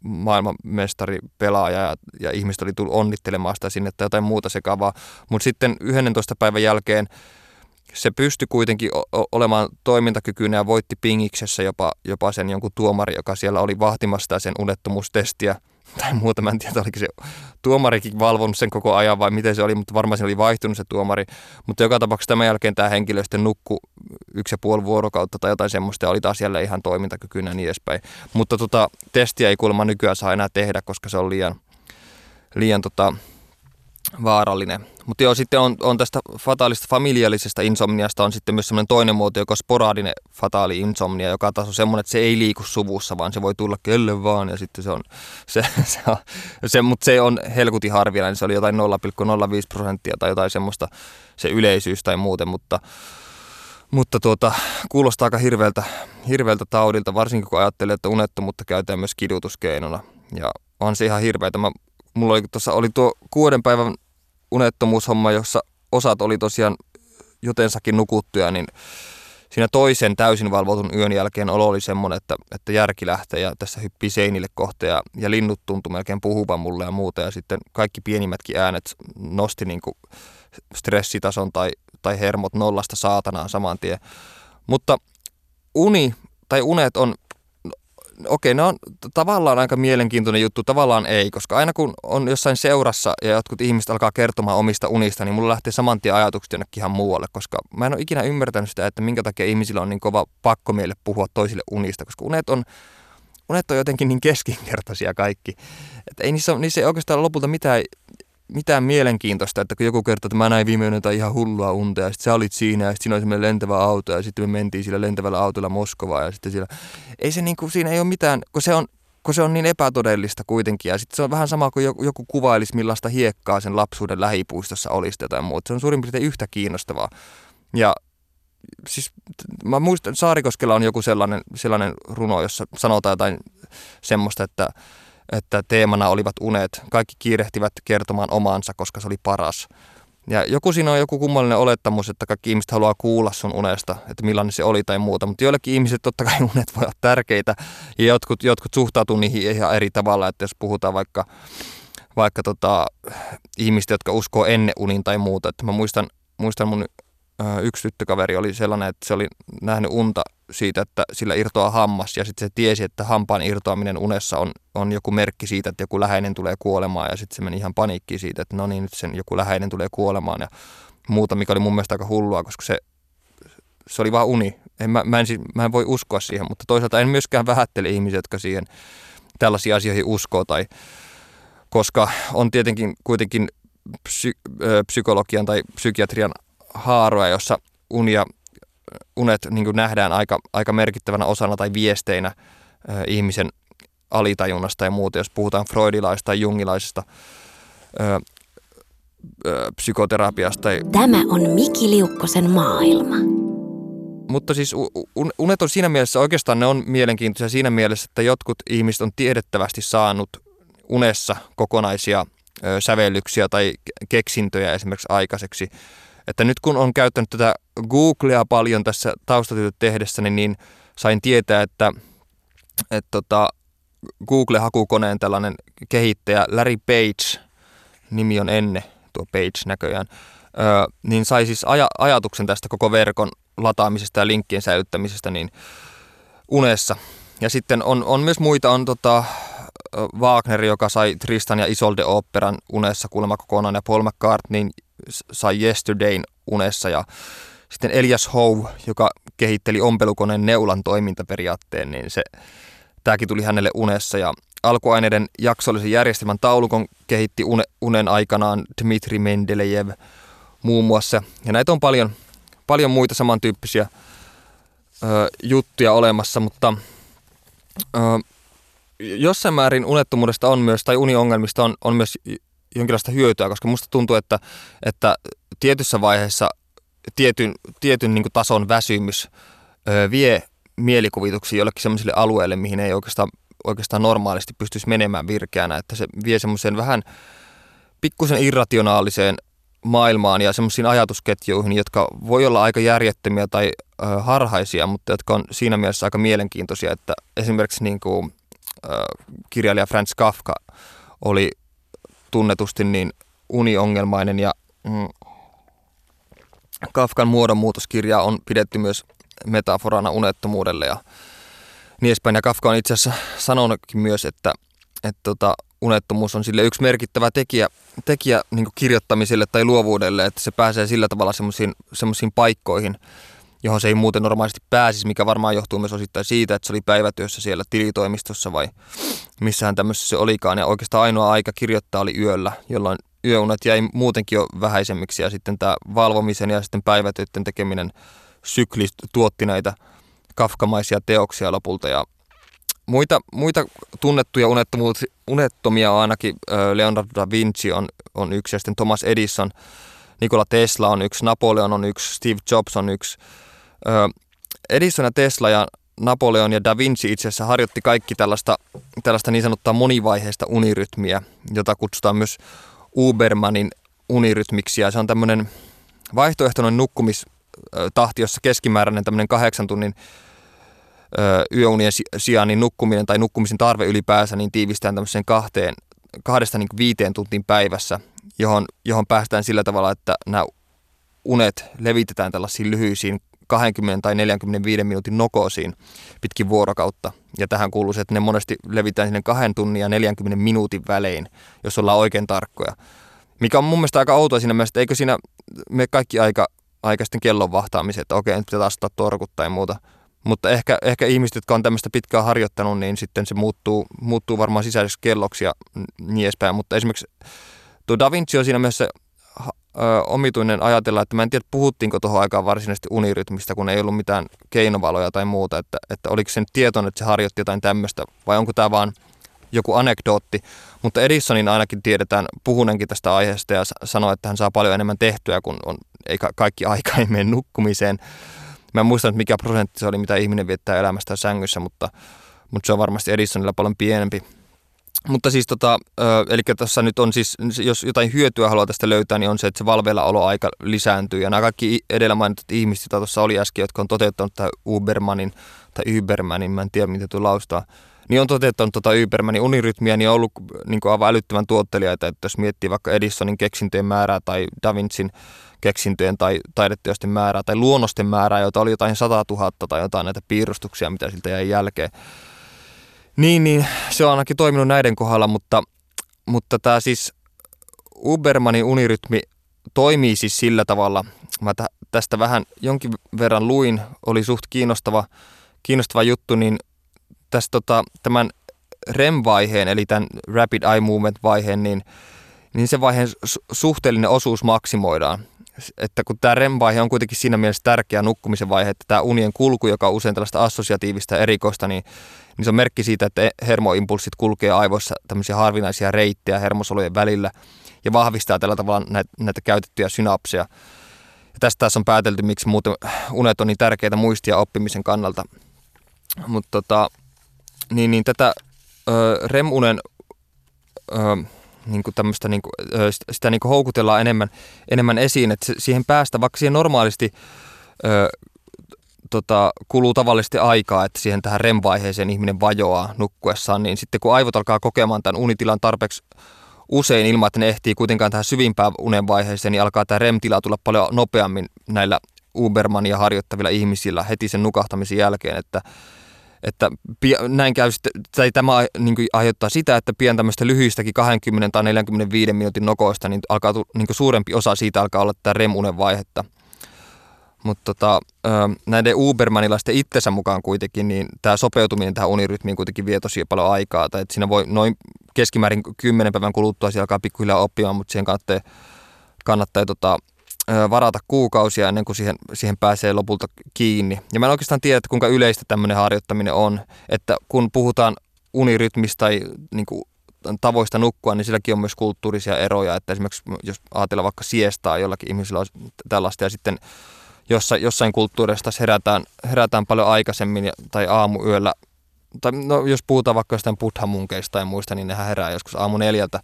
maailmanmestari pelaaja ja, ja ihmiset oli tullut onnittelemaan sitä sinne tai jotain muuta sekavaa. Mutta sitten 11 päivän jälkeen se pystyi kuitenkin olemaan toimintakykyinen ja voitti pingiksessä jopa, jopa sen jonkun tuomari, joka siellä oli vahtimassa sen unettomuustestiä – tai muuta. Mä en tiedä, oliko se tuomarikin valvonut sen koko ajan vai miten se oli, mutta varmaan se oli vaihtunut se tuomari. Mutta joka tapauksessa tämän jälkeen tämä henkilö sitten nukkui yksi ja puoli vuorokautta tai jotain semmoista ja oli taas jälleen ihan toimintakykyinen ja niin edespäin. Mutta tota, testiä ei kuulemma nykyään saa enää tehdä, koska se on liian, liian tota, vaarallinen. Mutta joo, sitten on, on tästä fataalista familiallisesta insomniasta on sitten myös semmoinen toinen muoto, joka on sporaadinen fataali insomnia, joka taas on semmoinen, että se ei liiku suvussa, vaan se voi tulla kelle vaan ja sitten se on, se, se, on, se mutta se on helkutin harvinainen, se oli jotain 0,05 prosenttia tai jotain semmoista se yleisyys tai muuten, mutta, mutta tuota, kuulostaa aika hirveältä, hirveältä taudilta, varsinkin kun ajattelee, että unettomuutta käytetään myös kidutuskeinona ja on se ihan hirveätä. Mä mulla oli, tuossa, oli tuo kuuden päivän unettomuushomma, jossa osat oli tosiaan jotensakin nukuttuja, niin siinä toisen täysin valvotun yön jälkeen olo oli semmoinen, että, että järki lähtee ja tässä hyppii seinille kohta ja, ja linnut tuntui melkein puhuvan mulle ja muuta. Ja sitten kaikki pienimmätkin äänet nosti niin kuin stressitason tai, tai hermot nollasta saatanaan saman tien. Mutta uni tai unet on okei, ne on tavallaan aika mielenkiintoinen juttu, tavallaan ei, koska aina kun on jossain seurassa ja jotkut ihmiset alkaa kertomaan omista unista, niin mulla lähtee saman tien ajatukset jonnekin ihan muualle, koska mä en ole ikinä ymmärtänyt sitä, että minkä takia ihmisillä on niin kova pakko meille puhua toisille unista, koska unet on, unet on jotenkin niin keskinkertaisia kaikki. Että ei niissä, niissä ei oikeastaan lopulta mitään mitään mielenkiintoista, että kun joku kertoo, että mä näin viime yönä ihan hullua unta ja sitten sä olit siinä ja sitten siinä oli semmoinen lentävä auto ja sitten me mentiin sillä lentävällä autolla Moskovaan ja sitten siellä, ei se niin kuin, siinä ei ole mitään, kun se on, kun se on niin epätodellista kuitenkin ja sitten se on vähän sama kuin joku, joku kuvailisi millaista hiekkaa sen lapsuuden lähipuistossa olisi tai muuta. Se on suurin piirtein yhtä kiinnostavaa ja siis mä muistan, Saarikoskella on joku sellainen, sellainen runo, jossa sanotaan jotain semmoista, että että teemana olivat unet. Kaikki kiirehtivät kertomaan omaansa, koska se oli paras. Ja joku siinä on joku kummallinen olettamus, että kaikki ihmiset haluaa kuulla sun unesta, että millainen se oli tai muuta. Mutta joillekin ihmiset totta kai [LAUGHS] unet voi olla tärkeitä ja jotkut, jotkut suhtautuu niihin ihan eri tavalla. Että jos puhutaan vaikka, vaikka tota, ihmistä, jotka uskoo ennen unin tai muuta. Että mä muistan, muistan mun yksi tyttökaveri oli sellainen, että se oli nähnyt unta siitä, että sillä irtoaa hammas ja sitten se tiesi, että hampaan irtoaminen unessa on, on joku merkki siitä, että joku läheinen tulee kuolemaan ja sitten se meni ihan paniikkiin siitä, että no niin, nyt sen joku läheinen tulee kuolemaan ja muuta, mikä oli mun mielestä aika hullua, koska se, se oli vaan uni. En, mä, mä, en, mä en voi uskoa siihen, mutta toisaalta en myöskään vähättele ihmisiä, jotka siihen tällaisiin asioihin uskoo tai koska on tietenkin kuitenkin psy, psykologian tai psykiatrian haaroja, jossa unia, unet niin nähdään aika, aika merkittävänä osana tai viesteinä ihmisen alitajunnasta ja muuta, jos puhutaan freudilaista tai jungilaisesta äh, äh, psykoterapiasta. Tämä on Miki Liukkosen maailma. Mutta siis unet on siinä mielessä, oikeastaan ne on mielenkiintoisia siinä mielessä, että jotkut ihmiset on tiedettävästi saanut unessa kokonaisia sävellyksiä tai keksintöjä esimerkiksi aikaiseksi että nyt kun on käyttänyt tätä Googlea paljon tässä taustatyötä tehdessäni, niin sain tietää, että, että tota, Google-hakukoneen tällainen kehittäjä Larry Page, nimi on Enne, tuo Page näköjään, ö, niin sai siis aja, ajatuksen tästä koko verkon lataamisesta ja linkkien säilyttämisestä niin unessa. Ja sitten on, on myös muita, on tota, Wagner, joka sai Tristan ja Isolde operan unessa kuulemma kokonaan, ja Paul McCartney sai Yesterdayn unessa, ja sitten Elias Howe, joka kehitteli ompelukoneen neulan toimintaperiaatteen, niin se, tämäkin tuli hänelle unessa, ja alkuaineiden jaksollisen järjestelmän taulukon kehitti unen aikanaan Dmitri Mendelejev muun muassa. Ja näitä on paljon, paljon muita samantyyppisiä ö, juttuja olemassa, mutta ö, jossain määrin unettomuudesta on myös, tai uniongelmista on, on myös jonkinlaista hyötyä, koska musta tuntuu, että, että tietyssä vaiheessa tietyn, tietyn niin tason väsymys ö, vie mielikuvituksia jollekin sellaisille alueille, mihin ei oikeastaan, oikeastaan normaalisti pystyisi menemään virkeänä, että se vie semmoiseen vähän pikkusen irrationaaliseen maailmaan ja semmoisiin ajatusketjuihin, jotka voi olla aika järjettömiä tai ö, harhaisia, mutta jotka on siinä mielessä aika mielenkiintoisia, että esimerkiksi niin kuin, ö, kirjailija Franz Kafka oli tunnetusti niin uniongelmainen ja mm, Kafkan muodonmuutoskirja on pidetty myös metaforana unettomuudelle ja niin edespäin. Ja Kafka on itse asiassa sanonutkin myös, että, että tota, unettomuus on sille yksi merkittävä tekijä, tekijä niin kirjoittamiselle tai luovuudelle, että se pääsee sillä tavalla semmoisiin paikkoihin, johon se ei muuten normaalisti pääsisi, mikä varmaan johtuu myös osittain siitä, että se oli päivätyössä siellä tilitoimistossa vai missähän tämmöisessä se olikaan. Ja oikeastaan ainoa aika kirjoittaa oli yöllä, jolloin yöunet jäi muutenkin jo vähäisemmiksi ja sitten tämä valvomisen ja sitten päivätyöiden tekeminen sykli tuotti näitä kafkamaisia teoksia lopulta ja muita, muita tunnettuja unettomia ainakin Leonardo da Vinci on, on yksi ja sitten Thomas Edison, Nikola Tesla on yksi, Napoleon on yksi, Steve Jobs on yksi. Edison ja Tesla ja Napoleon ja Da Vinci itse asiassa harjoitti kaikki tällaista, tällaista niin sanottua monivaiheista unirytmiä, jota kutsutaan myös Ubermanin unirytmiksi ja se on tämmöinen vaihtoehtoinen nukkumistahti, jossa keskimääräinen tämmöinen kahdeksan tunnin yöunien sijaan niin nukkuminen tai nukkumisen tarve ylipäänsä niin tiivistään tämmöiseen kahteen, kahdesta niin viiteen tuntiin päivässä, johon, johon päästään sillä tavalla, että nämä unet levitetään tällaisiin lyhyisiin 20 tai 45 minuutin nokoosiin pitkin vuorokautta. Ja tähän kuuluu että ne monesti levitään sinne kahden tunnin ja 40 minuutin välein, jos ollaan oikein tarkkoja. Mikä on mun mielestä aika outoa siinä mielessä, että eikö siinä me kaikki aika, aika sitten kellon vahtaamiset, että okei, nyt pitää taas torkut tai muuta. Mutta ehkä, ehkä ihmiset, jotka on tämmöistä pitkään harjoittanut, niin sitten se muuttuu, muuttuu varmaan sisäiseksi kelloksi ja niin edespäin. Mutta esimerkiksi tuo Da Vinci on siinä mielessä ö, omituinen ajatella, että mä en tiedä puhuttiinko tuohon aikaan varsinaisesti unirytmistä, kun ei ollut mitään keinovaloja tai muuta, että, että oliko se nyt tietoinen, että se harjoitti jotain tämmöistä vai onko tämä vaan joku anekdootti, mutta Edisonin ainakin tiedetään puhunenkin tästä aiheesta ja sanoi, että hän saa paljon enemmän tehtyä, kun on, ei kaikki aika ei mene nukkumiseen. Mä en muista, mikä prosentti se oli, mitä ihminen viettää elämästä sängyssä, mutta, mutta se on varmasti Edisonilla paljon pienempi. Mutta siis tota, eli tässä nyt on siis, jos jotain hyötyä haluaa tästä löytää, niin on se, että se valveilla oloaika lisääntyy. Ja nämä kaikki edellä mainitut ihmiset, joita tuossa oli äsken, jotka on toteuttanut tämän Ubermanin tai Ubermanin, mä en tiedä miten tuo laustaa, niin on toteuttanut tuota Ubermanin unirytmiä, niin on ollut niin kuin aivan älyttömän tuottelijaita, että jos miettii vaikka Edisonin keksintöjen määrää tai Da Vincin keksintöjen tai taideteosten määrää tai luonnosten määrää, joita oli jotain 100 000 tai jotain näitä piirustuksia, mitä siltä jäi jälkeen. Niin, niin se on ainakin toiminut näiden kohdalla, mutta, mutta tämä siis Ubermanin unirytmi toimii siis sillä tavalla, mä tästä vähän jonkin verran luin, oli suht kiinnostava, kiinnostava juttu, niin tästä tota, tämän REM-vaiheen, eli tämän Rapid Eye Movement-vaiheen, niin, niin se vaiheen suhteellinen osuus maksimoidaan että kun tämä REM-vaihe on kuitenkin siinä mielessä tärkeä nukkumisen vaihe, että tämä unien kulku, joka on usein tällaista assosiatiivista erikoista, niin, niin se on merkki siitä, että hermoimpulssit kulkee aivoissa tämmöisiä harvinaisia reittejä hermosolujen välillä ja vahvistaa tällä tavalla näitä, näitä käytettyjä synapseja. Ja tästä tässä on päätelty, miksi muuten unet on niin tärkeitä muistia oppimisen kannalta. Mutta tota, niin, niin tätä ö, REM-unen ö, niin kuin tämmöistä, niin kuin, sitä niin kuin houkutellaan enemmän, enemmän esiin, että siihen päästä, vaikka siihen normaalisti ö, tota, kuluu tavallisesti aikaa, että siihen tähän REM-vaiheeseen ihminen vajoaa nukkuessaan, niin sitten kun aivot alkaa kokemaan tämän unitilan tarpeeksi usein ilman, että ne ehtii kuitenkaan tähän syvimpään unen vaiheeseen, niin alkaa tämä REM-tila tulla paljon nopeammin näillä Ubermania harjoittavilla ihmisillä heti sen nukahtamisen jälkeen, että että näin käy tai tämä niin kuin, aiheuttaa sitä, että pian tämmöistä lyhyistäkin 20 tai 45 minuutin nokoista, niin alkaa niin kuin suurempi osa siitä alkaa olla tämä REM-unen vaihetta. Mutta tota, näiden Ubermanilaisten itsensä mukaan kuitenkin, niin tämä sopeutuminen tähän unirytmiin kuitenkin vie tosi paljon aikaa. Tai että siinä voi noin keskimäärin 10 päivän kuluttua siellä alkaa pikkuhiljaa oppimaan, mutta siihen kannattaa, kannattaa tota, varata kuukausia ennen kuin siihen, siihen pääsee lopulta kiinni. Ja mä en oikeastaan tiedä, että kuinka yleistä tämmöinen harjoittaminen on, että kun puhutaan unirytmistä tai niin kuin, tavoista nukkua, niin silläkin on myös kulttuurisia eroja, että esimerkiksi jos ajatellaan vaikka siestaa, jollakin ihmisillä on tällaista ja sitten jossain, jossain kulttuurista herätään, herätään paljon aikaisemmin tai aamuyöllä, tai no, jos puhutaan vaikka jostain buddhamunkeista tai muista, niin nehän herää joskus aamu neljältä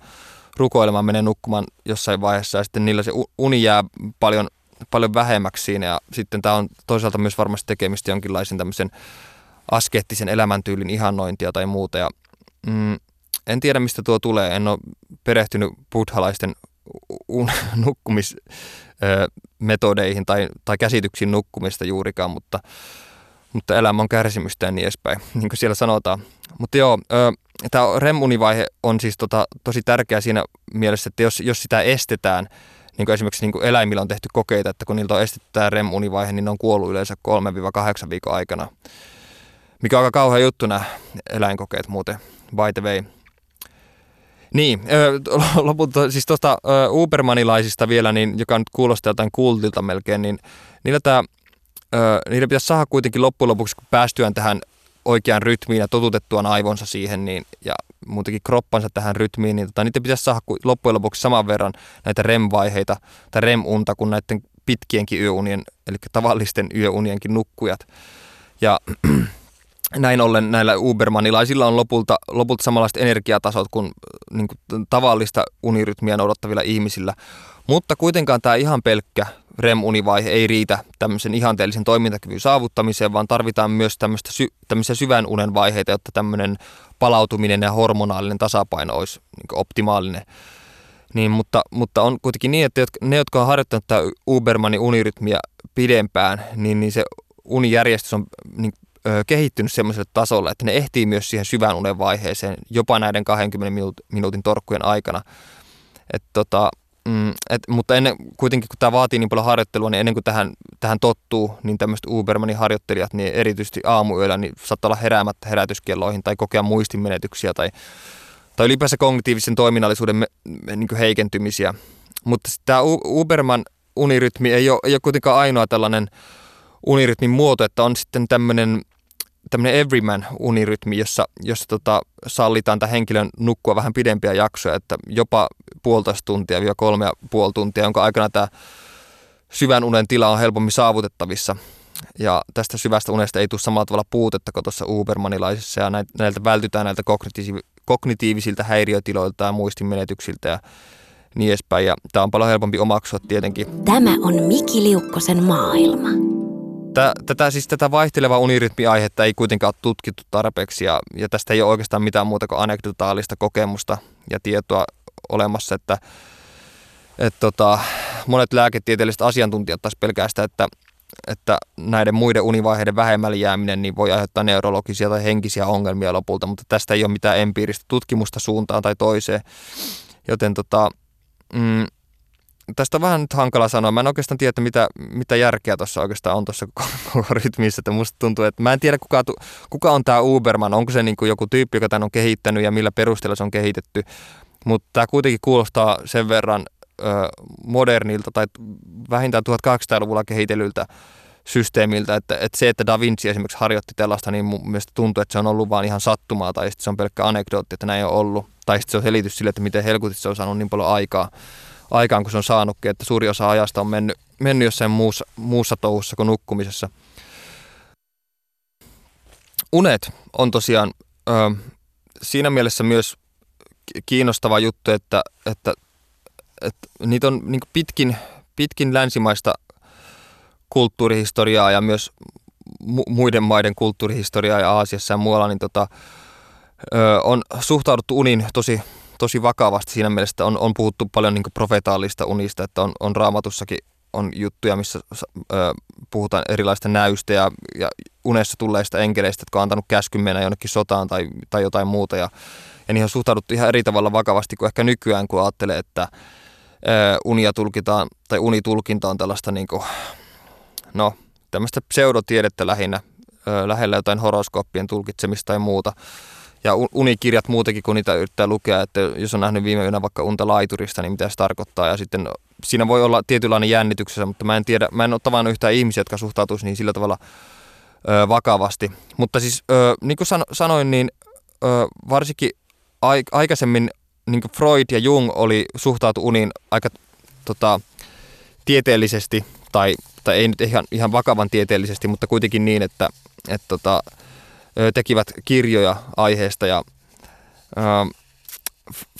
rukoilemaan, menee nukkumaan jossain vaiheessa ja sitten niillä se uni jää paljon, paljon vähemmäksi siinä ja sitten tämä on toisaalta myös varmasti tekemistä jonkinlaisen tämmöisen askeettisen elämäntyylin ihannointia tai muuta ja mm, en tiedä mistä tuo tulee, en ole perehtynyt buddhalaisten un- [LAUGHS] nukkumismetodeihin tai, tai käsityksiin nukkumista juurikaan, mutta, mutta elämä on kärsimystä ja niin edespäin, niin kuin siellä sanotaan. Mutta joo, tämä REM-univaihe on siis tota, tosi tärkeä siinä mielessä, että jos, jos sitä estetään, niin kuin esimerkiksi niin kuin eläimillä on tehty kokeita, että kun niiltä on estetty tämä REM-univaihe, niin ne on kuollut yleensä 3-8 viikon aikana. Mikä on aika kauhea juttu nämä eläinkokeet muuten, by the way. Niin, [LAUGHS] lopulta siis tuosta Ubermanilaisista vielä, niin, joka nyt kuulostaa jotain kultilta melkein, niin niillä, tää, niillä pitäisi saada kuitenkin loppujen lopuksi, kun päästyään tähän oikeaan rytmiin ja totutettuaan aivonsa siihen niin, ja muutenkin kroppansa tähän rytmiin, niin tota, niitä pitäisi saada loppujen lopuksi saman verran näitä REM-vaiheita tai REM-unta kuin näiden pitkienkin yöunien, eli tavallisten yöunienkin nukkujat. Ja [CLEARS THROAT] näin ollen näillä Ubermanilaisilla on lopulta, lopulta samanlaiset energiatasot kuin, niin kuin tavallista unirytmiä noudattavilla ihmisillä. Mutta kuitenkaan tämä ihan pelkkä REM-univaihe ei riitä tämmöisen ihanteellisen toimintakyvyn saavuttamiseen, vaan tarvitaan myös tämmöistä sy- tämmöisiä syvän unen vaiheita, jotta tämmöinen palautuminen ja hormonaalinen tasapaino olisi niin optimaalinen. Niin, mutta, mutta on kuitenkin niin, että ne, jotka on harjoittanut tätä Ubermanin unirytmiä pidempään, niin, niin se unijärjestys on niin, ö, kehittynyt semmoiselle tasolle, että ne ehtii myös siihen syvän unen vaiheeseen jopa näiden 20 minuutin, torkkujen aikana. Et tota, Mm, et, mutta ennen, kuitenkin kun tämä vaatii niin paljon harjoittelua, niin ennen kuin tähän, tähän tottuu, niin tämmöiset Ubermanin harjoittelijat, niin erityisesti aamuyöllä, niin saattaa olla heräämättä herätyskelloihin tai kokea muistimenetyksiä tai, tai ylipäänsä kognitiivisen toiminnallisuuden me, niin heikentymisiä. Mutta tämä Uberman unirytmi ei ole, ei ole kuitenkaan ainoa tällainen unirytmin muoto, että on sitten tämmöinen tämmöinen everyman unirytmi, jossa, jossa tota, sallitaan tämän henkilön nukkua vähän pidempiä jaksoja, että jopa puolitoista tuntia vielä kolme ja puoli tuntia, jonka aikana tämä syvän unen tila on helpommin saavutettavissa. Ja tästä syvästä unesta ei tule samalla tavalla puutetta kuin tuossa Ubermanilaisessa ja näiltä vältytään näiltä kognitiivisilta häiriötiloilta ja muistimenetyksiltä ja niin edespäin. Ja tämä on paljon helpompi omaksua tietenkin. Tämä on Miki Liukkosen maailma. Tätä, siis tätä vaihtelevaa unirytmiaihetta ei kuitenkaan ole tutkittu tarpeeksi ja, ja tästä ei ole oikeastaan mitään muuta kuin anekdotaalista kokemusta ja tietoa olemassa, että et tota, monet lääketieteelliset asiantuntijat taas pelkää sitä, että, että näiden muiden univaiheiden vähemmälle jääminen niin voi aiheuttaa neurologisia tai henkisiä ongelmia lopulta, mutta tästä ei ole mitään empiiristä tutkimusta suuntaan tai toiseen. Joten tota, mm, tästä vähän nyt hankala sanoa. Mä en oikeastaan tiedä, mitä, mitä järkeä tuossa oikeastaan on tuossa rytmissä. Että musta tuntuu, että mä en tiedä, kuka, kuka on tämä Uberman. Onko se niin kuin joku tyyppi, joka tämän on kehittänyt ja millä perusteella se on kehitetty. Mutta tämä kuitenkin kuulostaa sen verran ö, modernilta tai vähintään 1800-luvulla kehitellyltä systeemiltä, että, että se, että Da Vinci esimerkiksi harjoitti tällaista, niin mun mielestä tuntuu, että se on ollut vaan ihan sattumaa, tai sitten se on pelkkä anekdootti, että näin on ollut, tai sitten se on selitys sille, että miten helkutit se on saanut niin paljon aikaa aikaan, kun se on saanutkin, että suuri osa ajasta on mennyt, mennyt jossain muussa, muussa touhussa kuin nukkumisessa. Unet on tosiaan ö, siinä mielessä myös kiinnostava juttu, että, että, että niitä on niin pitkin, pitkin länsimaista kulttuurihistoriaa ja myös muiden maiden kulttuurihistoriaa ja Aasiassa ja muualla, niin tota, ö, on suhtauduttu unin tosi tosi vakavasti siinä mielessä, on, on puhuttu paljon niin profetaalista unista, että on, on raamatussakin on juttuja, missä ö, puhutaan erilaista näystä ja, ja unessa tulleista enkeleistä, jotka on antanut käskyn mennä jonnekin sotaan tai, tai jotain muuta. Ja, ja niihin on suhtauduttu ihan eri tavalla vakavasti kuin ehkä nykyään, kun ajattelee, että ö, unia tulkitaan, tai unitulkinta on tällaista niin kuin, no, tämmöistä pseudotiedettä lähinnä, ö, lähellä jotain horoskooppien tulkitsemista tai muuta ja unikirjat muutenkin, kun niitä yrittää lukea, että jos on nähnyt viime yönä vaikka unta laiturista, niin mitä se tarkoittaa. Ja sitten siinä voi olla tietynlainen jännityksessä, mutta mä en tiedä, mä en ole tavannut yhtään ihmisiä, jotka suhtautuisi niin sillä tavalla ö, vakavasti. Mutta siis ö, niin kuin sano, sanoin, niin ö, varsinkin aikaisemmin niin kuin Freud ja Jung oli suhtautu uniin aika tota, tieteellisesti, tai, tai ei nyt ihan, ihan vakavan tieteellisesti, mutta kuitenkin niin, että et, tota, tekivät kirjoja aiheesta ja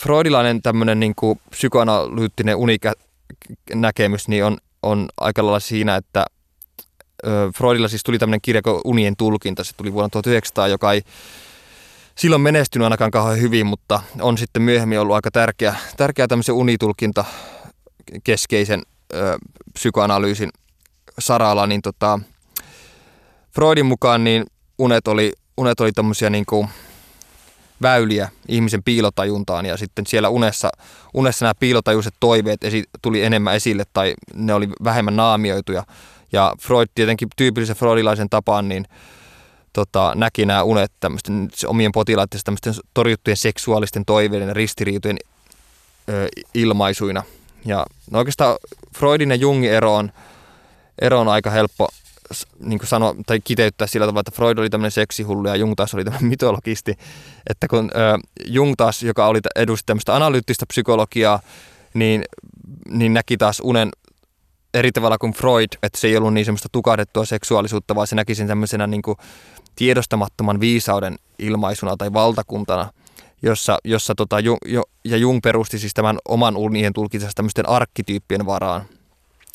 freudilainen tämmöinen niin kuin psykoanalyyttinen unikäkemys niin on, on aika lailla siinä, että Freudilla siis tuli tämmöinen kirja kuin Unien tulkinta, se tuli vuonna 1900, joka ei silloin menestynyt ainakaan kauhean hyvin, mutta on sitten myöhemmin ollut aika tärkeä, tärkeä tämmöisen unitulkinta keskeisen ö, psykoanalyysin saralla, niin tota, Freudin mukaan niin unet oli unet oli tämmöisiä niin kuin väyliä ihmisen piilotajuntaan ja sitten siellä unessa, unessa nämä piilotajuiset toiveet esi, tuli enemmän esille tai ne oli vähemmän naamioituja. Ja Freud tietenkin tyypillisen freudilaisen tapaan niin tota, näki nämä unet tämmöisten omien potilaiden tämmöisten torjuttujen seksuaalisten toiveiden ja ristiriitojen ö, ilmaisuina. Ja no oikeastaan Freudin ja Jungin ero on, ero on aika helppo niin kuin sano, tai kiteyttää sillä tavalla, että Freud oli tämmöinen seksihullu ja Jung taas oli tämmöinen [LAUGHS] mytologisti. Että kun ö, Jung taas, joka oli edusti tämmöistä analyyttistä psykologiaa, niin, niin näki taas unen eri tavalla kuin Freud, että se ei ollut niin semmoista tukahdettua seksuaalisuutta, vaan se näki sen tämmöisenä niin kuin tiedostamattoman viisauden ilmaisuna tai valtakuntana, jossa, jossa tota, Jung, jo, ja Jung perusti siis tämän oman unien tulkintansa tämmöisten arkkityyppien varaan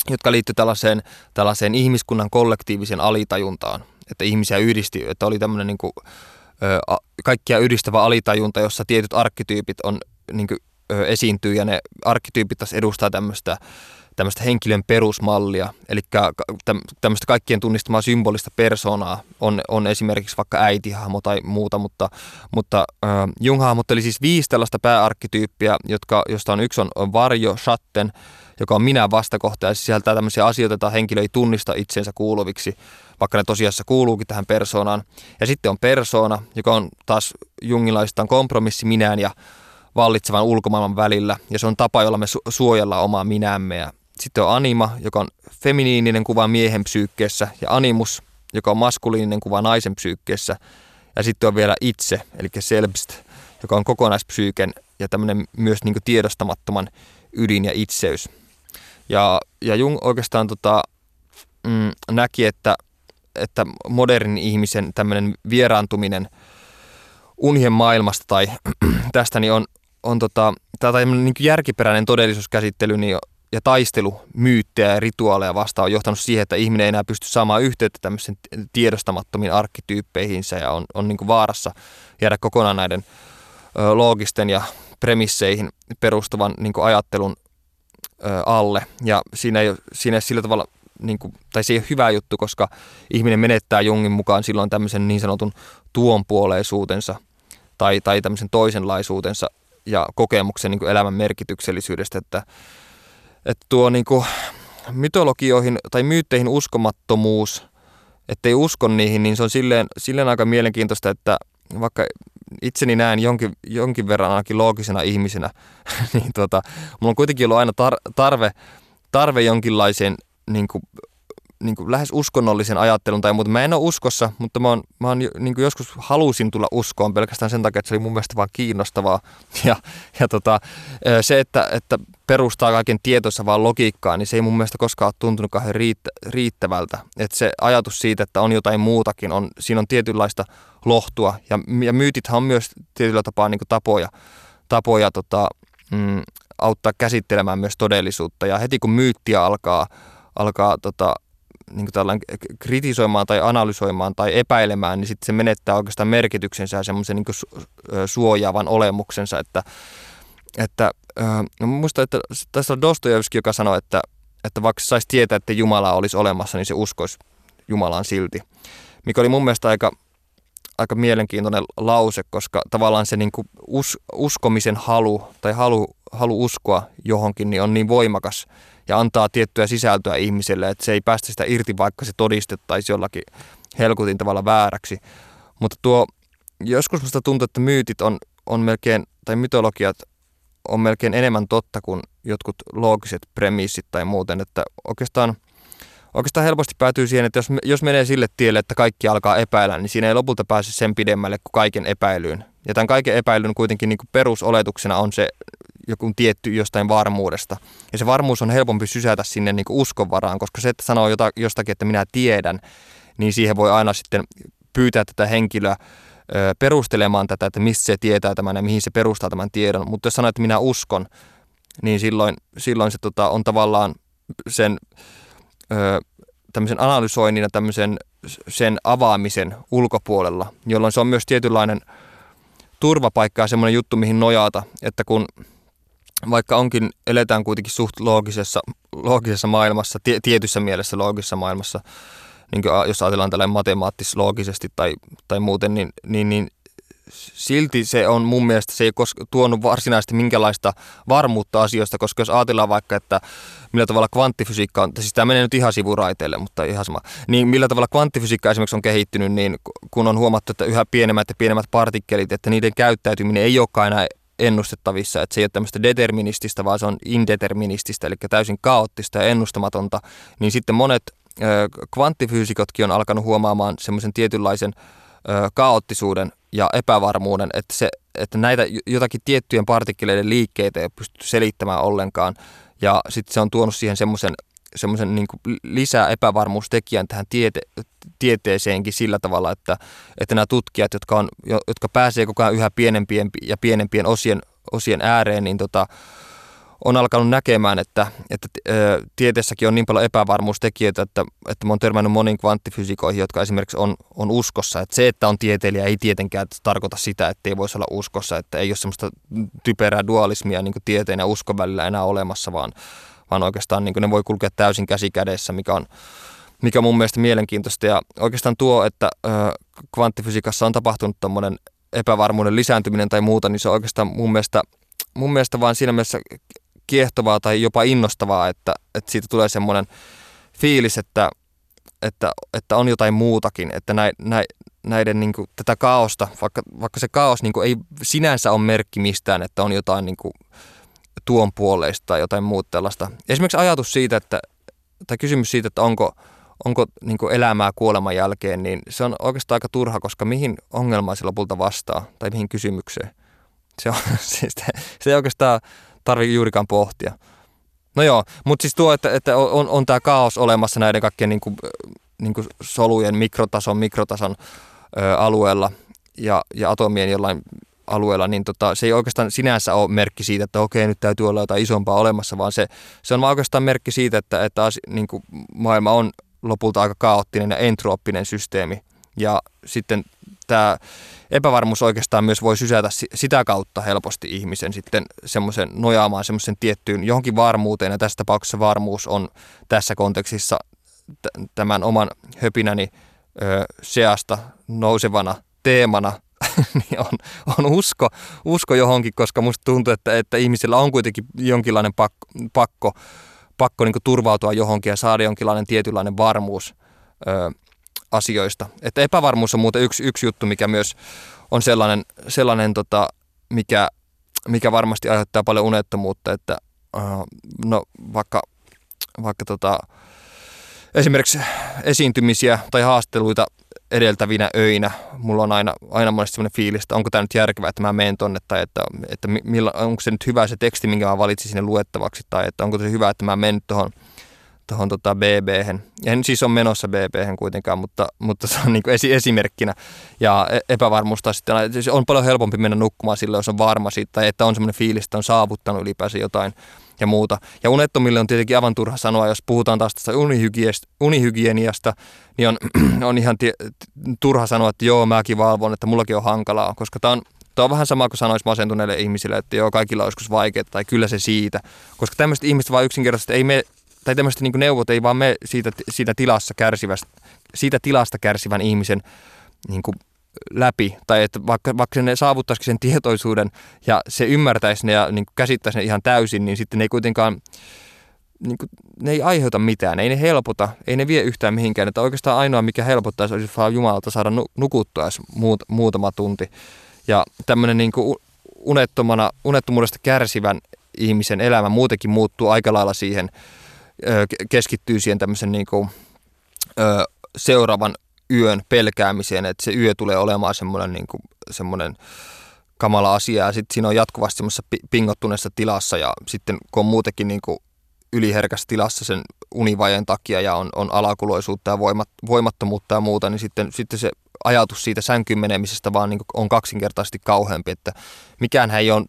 jotka liittyy tällaiseen, tällaiseen ihmiskunnan kollektiivisen alitajuntaan. Että ihmisiä yhdisti, että oli tämmöinen niin kuin, ö, kaikkia yhdistävä alitajunta, jossa tietyt arkkityypit on, niin kuin, ö, esiintyy ja ne arkkityypit taas edustaa tämmöistä tämmöistä henkilön perusmallia, eli tämmöistä kaikkien tunnistamaa symbolista persoonaa on, on esimerkiksi vaikka äitihahmo tai muuta, mutta, mutta äh, Jung hahmotteli siis viisi tällaista pääarkkityyppiä, jotka, josta on yksi on varjo, shatten, joka on minä vastakohta ja sisältää tämmöisiä asioita, joita henkilö ei tunnista itsensä kuuluviksi, vaikka ne tosiasiassa kuuluukin tähän persoonaan. Ja sitten on persoona, joka on taas jungilaistaan kompromissi minään ja vallitsevan ulkomaailman välillä, ja se on tapa, jolla me su- suojellaan omaa minämme. Ja sitten on anima, joka on feminiininen kuva miehen psyykkeessä, ja animus, joka on maskuliininen kuva naisen psyykkeessä. Ja sitten on vielä itse, eli selbst, joka on kokonaispsyyken ja tämmöinen myös niin tiedostamattoman ydin ja itseys. Ja, ja Jung oikeastaan tota, mm, näki, että, että modernin ihmisen tämmöinen vieraantuminen unien maailmasta tai [CLEARS THROAT] tästä niin on, on tota, tämä niin järkiperäinen todellisuuskäsittely niin ja taistelu myyttejä ja rituaaleja vastaan on johtanut siihen, että ihminen ei enää pysty saamaan yhteyttä tämmöisen tiedostamattomiin arkkityyppeihinsä ja on, on niin vaarassa jäädä kokonaan näiden ö, loogisten ja premisseihin perustuvan niin ajattelun alle. Ja siinä ei, siinä ei sillä tavalla, niin kuin, tai se ei ole hyvä juttu, koska ihminen menettää Jungin mukaan silloin tämmöisen niin sanotun tuonpuoleisuutensa tai, tai tämmöisen toisenlaisuutensa ja kokemuksen niin elämän merkityksellisyydestä, että, että tuo niin kuin, mytologioihin tai myytteihin uskomattomuus, ettei usko niihin, niin se on silleen, silleen aika mielenkiintoista, että vaikka itseni näen jonkin, jonkin verran ainakin loogisena ihmisenä, [LAUGHS] niin tota, mulla on kuitenkin ollut aina tar- tarve, tarve jonkinlaiseen niin kuin, niin kuin lähes uskonnollisen ajattelun tai muuta. Mä en ole uskossa, mutta mä, oon, mä oon, niin kuin joskus halusin tulla uskoon pelkästään sen takia, että se oli mun mielestä vaan kiinnostavaa. [LAUGHS] Ja, ja tota, se, että, että perustaa kaiken tietoissa vaan logiikkaa, niin se ei mun mielestä koskaan ole tuntunut kauhean riittä, riittävältä. Että se ajatus siitä, että on jotain muutakin, on, siinä on tietynlaista lohtua. Ja, ja myytithän on myös tietyllä tapaa niin kuin tapoja, tapoja tota, mm, auttaa käsittelemään myös todellisuutta. Ja heti kun myyttiä alkaa, alkaa tota, niin kuin kritisoimaan tai analysoimaan tai epäilemään, niin sitten se menettää oikeastaan merkityksensä ja semmoisen niin suojaavan olemuksensa, että että no muistan, että tässä on Dostojevski, joka sanoi, että, että vaikka saisi tietää, että Jumala olisi olemassa, niin se uskoisi Jumalaan silti. Mikä oli mun mielestä aika, aika mielenkiintoinen lause, koska tavallaan se niin kuin us, uskomisen halu tai halu, halu uskoa johonkin niin on niin voimakas ja antaa tiettyä sisältöä ihmiselle, että se ei päästä sitä irti, vaikka se todistettaisiin jollakin helkutin tavalla vääräksi. Mutta tuo, joskus musta tuntuu, että myytit on, on melkein, tai mytologiat on melkein enemmän totta kuin jotkut loogiset premissit tai muuten, että oikeastaan, oikeastaan helposti päätyy siihen, että jos, jos menee sille tielle, että kaikki alkaa epäillä, niin siinä ei lopulta pääse sen pidemmälle kuin kaiken epäilyyn. Ja tämän kaiken epäilyn kuitenkin niin kuin perusoletuksena on se joku tietty jostain varmuudesta. Ja se varmuus on helpompi sysätä sinne niin kuin uskon varaan, koska se, että sanoo jotakin, että minä tiedän, niin siihen voi aina sitten pyytää tätä henkilöä perustelemaan tätä, että mistä se tietää tämän ja mihin se perustaa tämän tiedon. Mutta jos sanoo, että minä uskon, niin silloin, silloin se tota, on tavallaan sen ö, tämmöisen analysoinnin ja tämmöisen sen avaamisen ulkopuolella, jolloin se on myös tietynlainen turvapaikka ja semmoinen juttu, mihin nojata, että kun vaikka onkin, eletään kuitenkin suht loogisessa, loogisessa maailmassa, tie, tietyssä mielessä loogisessa maailmassa, niin jos ajatellaan tällainen matemaattis-loogisesti tai, tai muuten, niin, niin, niin silti se on mun mielestä, se ei tuonut varsinaisesti minkälaista varmuutta asioista, koska jos ajatellaan vaikka, että millä tavalla kvanttifysiikka on, siis tämä menee nyt ihan sivuraiteille, mutta ihan sama, niin millä tavalla kvanttifysiikka esimerkiksi on kehittynyt, niin kun on huomattu, että yhä pienemmät ja pienemmät partikkelit, että niiden käyttäytyminen ei olekaan enää ennustettavissa, että se ei ole tämmöistä deterministista, vaan se on indeterminististä, eli täysin kaoottista ja ennustamatonta, niin sitten monet kvanttifyysikotkin on alkanut huomaamaan semmoisen tietynlaisen kaoottisuuden ja epävarmuuden, että, se, että näitä jotakin tiettyjen partikkeleiden liikkeitä ei pysty selittämään ollenkaan. Ja sitten se on tuonut siihen semmoisen semmoisen niin lisää epävarmuustekijän tähän tiete, tieteeseenkin sillä tavalla, että, että nämä tutkijat, jotka, on, jotka pääsee koko ajan yhä pienempien ja pienempien osien, osien ääreen, niin tota, on alkanut näkemään, että, että tieteessäkin on niin paljon epävarmuustekijöitä, että, että mä oon törmännyt moniin kvanttifysikoihin, jotka esimerkiksi on, on uskossa. Että se, että on tieteilijä, ei tietenkään tarkoita sitä, että ei voisi olla uskossa, että ei ole semmoista typerää dualismia niin tieteen ja uskon välillä enää olemassa, vaan, vaan oikeastaan niin ne voi kulkea täysin käsi kädessä, mikä on, mikä mun mielestä mielenkiintoista. Ja oikeastaan tuo, että ö, kvanttifysiikassa on tapahtunut tämmöinen epävarmuuden lisääntyminen tai muuta, niin se on oikeastaan mun mielestä, mun mielestä vaan siinä mielessä kiehtovaa tai jopa innostavaa, että, että siitä tulee semmoinen fiilis, että, että, että on jotain muutakin, että nä, nä, näiden niin kuin, tätä kaosta, vaikka, vaikka se kaos niin kuin, ei sinänsä ole merkki mistään, että on jotain niin kuin, tuon puoleista tai jotain muuta tällaista. Esimerkiksi ajatus siitä, että, tai kysymys siitä, että onko, onko niin elämää kuoleman jälkeen, niin se on oikeastaan aika turha, koska mihin ongelmaan se lopulta vastaa tai mihin kysymykseen. Se, on, [LAUGHS] siis, se ei oikeastaan tarvitse juurikaan pohtia. No joo, mutta siis tuo, että, että on, on tämä kaos olemassa näiden kaikkien niin kuin, niin kuin solujen mikrotason, mikrotason ö, alueella ja, ja atomien jollain alueella, niin tota, se ei oikeastaan sinänsä ole merkki siitä, että okei, nyt täytyy olla jotain isompaa olemassa, vaan se, se on oikeastaan merkki siitä, että, että as, niin kuin maailma on lopulta aika kaoottinen ja entrooppinen systeemi. Ja sitten tämä epävarmuus oikeastaan myös voi sysätä sitä kautta helposti ihmisen sitten semmoisen nojaamaan semmoisen tiettyyn johonkin varmuuteen. Ja tässä tapauksessa varmuus on tässä kontekstissa tämän oman höpinäni seasta nousevana teemana [LAUGHS] niin on, on usko, usko johonkin, koska musta tuntuu, että, että ihmisillä on kuitenkin jonkinlainen pakko, pakko, pakko niin turvautua johonkin ja saada jonkinlainen tietynlainen varmuus ö, asioista. Että epävarmuus on muuten yksi, yksi juttu, mikä myös on sellainen, sellainen tota, mikä, mikä varmasti aiheuttaa paljon unettomuutta, että uh, no vaikka, vaikka tota, esimerkiksi esiintymisiä tai haasteluita edeltävinä öinä. Mulla on aina, aina monesti sellainen fiilis, että onko tämä nyt järkevää, että mä menen tonne, tai että, että milla, onko se nyt hyvä se teksti, minkä mä valitsin sinne luettavaksi, tai että onko se hyvä, että mä menen tuohon tuohon tota bb En siis ole menossa bb kuitenkaan, mutta, mutta se on niin esi- esimerkkinä. Ja e-, epävarmuusta sitten, siis on paljon helpompi mennä nukkumaan silloin, jos on varma siitä, tai että on semmoinen fiilis, että on saavuttanut ylipäänsä jotain ja muuta. Ja unettomille on tietenkin aivan turha sanoa, jos puhutaan taas tästä unihygieniasta, niin on, [CLEARS THROAT] on ihan tie, turha sanoa, että joo, mäkin valvon, että mullakin on hankalaa, koska tämä on on vähän sama kuin sanoisi masentuneille ihmisille, että joo, kaikilla on joskus vaikeaa tai kyllä se siitä. Koska tämmöiset ihmiset vaan yksinkertaisesti ei me, tai tämmöiset niin neuvot ei vaan me siitä, siitä, tilassa kärsivästä, siitä tilasta kärsivän ihmisen niin kuin läpi, tai että vaikka, vaikka ne saavuttaisikin sen tietoisuuden ja se ymmärtäisi ne ja niin käsittäisi ne ihan täysin, niin sitten ne ei kuitenkaan niin kuin, ne ei aiheuta mitään, ei ne helpota, ei ne vie yhtään mihinkään. Että oikeastaan ainoa, mikä helpottaisi, olisi vaan Jumalalta saada nukuttua edes muut, muutama tunti. Ja tämmöinen niin unettomana, unettomuudesta kärsivän ihmisen elämä muutenkin muuttuu aika lailla siihen, keskittyy siihen tämmöisen niin kuin, seuraavan yön pelkäämiseen, että se yö tulee olemaan semmoinen, niin kuin, semmoinen kamala asia. Ja sitten siinä on jatkuvasti semmoisessa pingottuneessa tilassa ja sitten kun on muutenkin niin kuin yliherkässä tilassa sen univajeen takia ja on, on alakuloisuutta ja voimat, voimattomuutta ja muuta, niin sitten, sitten se ajatus siitä sänkyn menemisestä vaan niin on kaksinkertaisesti kauheampi, että mikään ei ole,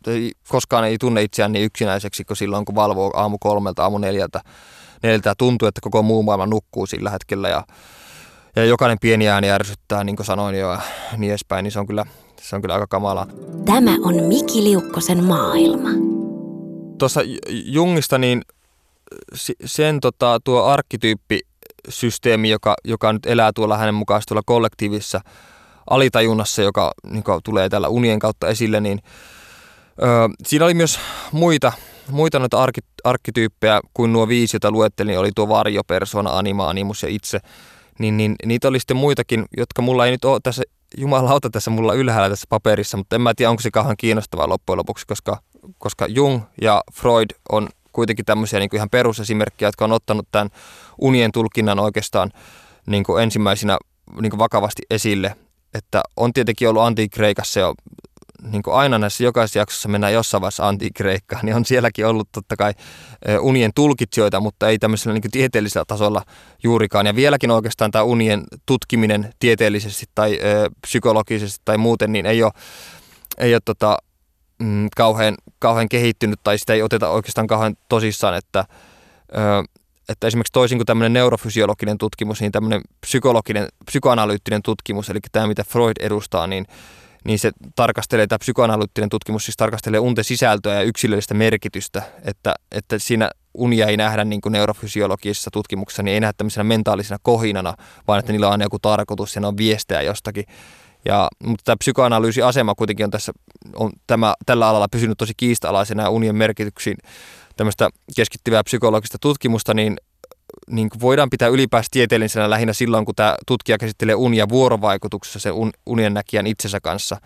koskaan ei tunne itseään niin yksinäiseksi kuin silloin, kun valvoo aamu kolmelta, aamu neljältä, neljältä tuntuu, että koko muu maailma nukkuu sillä hetkellä ja, ja jokainen pieni ääni ärsyttää, niin kuin sanoin jo ja niin edespäin, niin se on kyllä, se on kyllä aika kamalaa. Tämä on Miki Liukkosen maailma. Tuossa Jungista niin sen tota, tuo arkkityyppisysteemi, joka, joka nyt elää tuolla hänen mukaan tuolla kollektiivisessa alitajunnassa, joka niin kuin, tulee tällä unien kautta esille, niin ö, siinä oli myös muita, muita noita arkki, arkkityyppejä kuin nuo viisi, joita luettelin, niin oli tuo varjo, persona, anima, animus ja itse, niin, niin niitä oli sitten muitakin, jotka mulla ei nyt ole tässä, jumalauta tässä mulla ylhäällä tässä paperissa, mutta en mä tiedä, onko se kauhean kiinnostavaa loppujen lopuksi, koska, koska Jung ja Freud on kuitenkin tämmöisiä niin kuin ihan perusesimerkkejä, jotka on ottanut tämän unien tulkinnan oikeastaan niin kuin ensimmäisenä niin kuin vakavasti esille. Että on tietenkin ollut antiikreikassa jo niin kuin aina näissä jokaisessa jaksossa mennään jossain vaiheessa antiikreikkaan, niin on sielläkin ollut totta kai unien tulkitsijoita, mutta ei tämmöisellä niin tieteellisellä tasolla juurikaan. Ja vieläkin oikeastaan tämä unien tutkiminen tieteellisesti tai ö, psykologisesti tai muuten, niin ei ole, ei ole tota, mm, kauhean, kauhean kehittynyt tai sitä ei oteta oikeastaan kauhean tosissaan, että, ö, että esimerkiksi toisin kuin tämmöinen neurofysiologinen tutkimus, niin tämmöinen psykologinen, psykoanalyyttinen tutkimus, eli tämä mitä Freud edustaa, niin, niin se tarkastelee, tämä psykoanalyyttinen tutkimus siis tarkastelee unten sisältöä ja yksilöllistä merkitystä, että, että siinä unia ei nähdä niin kuin neurofysiologisessa tutkimuksessa, niin ei nähdä tämmöisenä mentaalisena kohinana, vaan että niillä on joku tarkoitus ja ne on viestejä jostakin. Ja, mutta tämä psykoanalyysiasema kuitenkin on tässä, on tämä, tällä alalla pysynyt tosi kiista-alaisena ja unien merkityksiin tämmöistä keskittyvää psykologista tutkimusta, niin, niin voidaan pitää ylipäänsä tieteellisenä lähinnä silloin, kun tämä tutkija käsittelee unia vuorovaikutuksessa sen un, unien näkijän itsensä kanssa,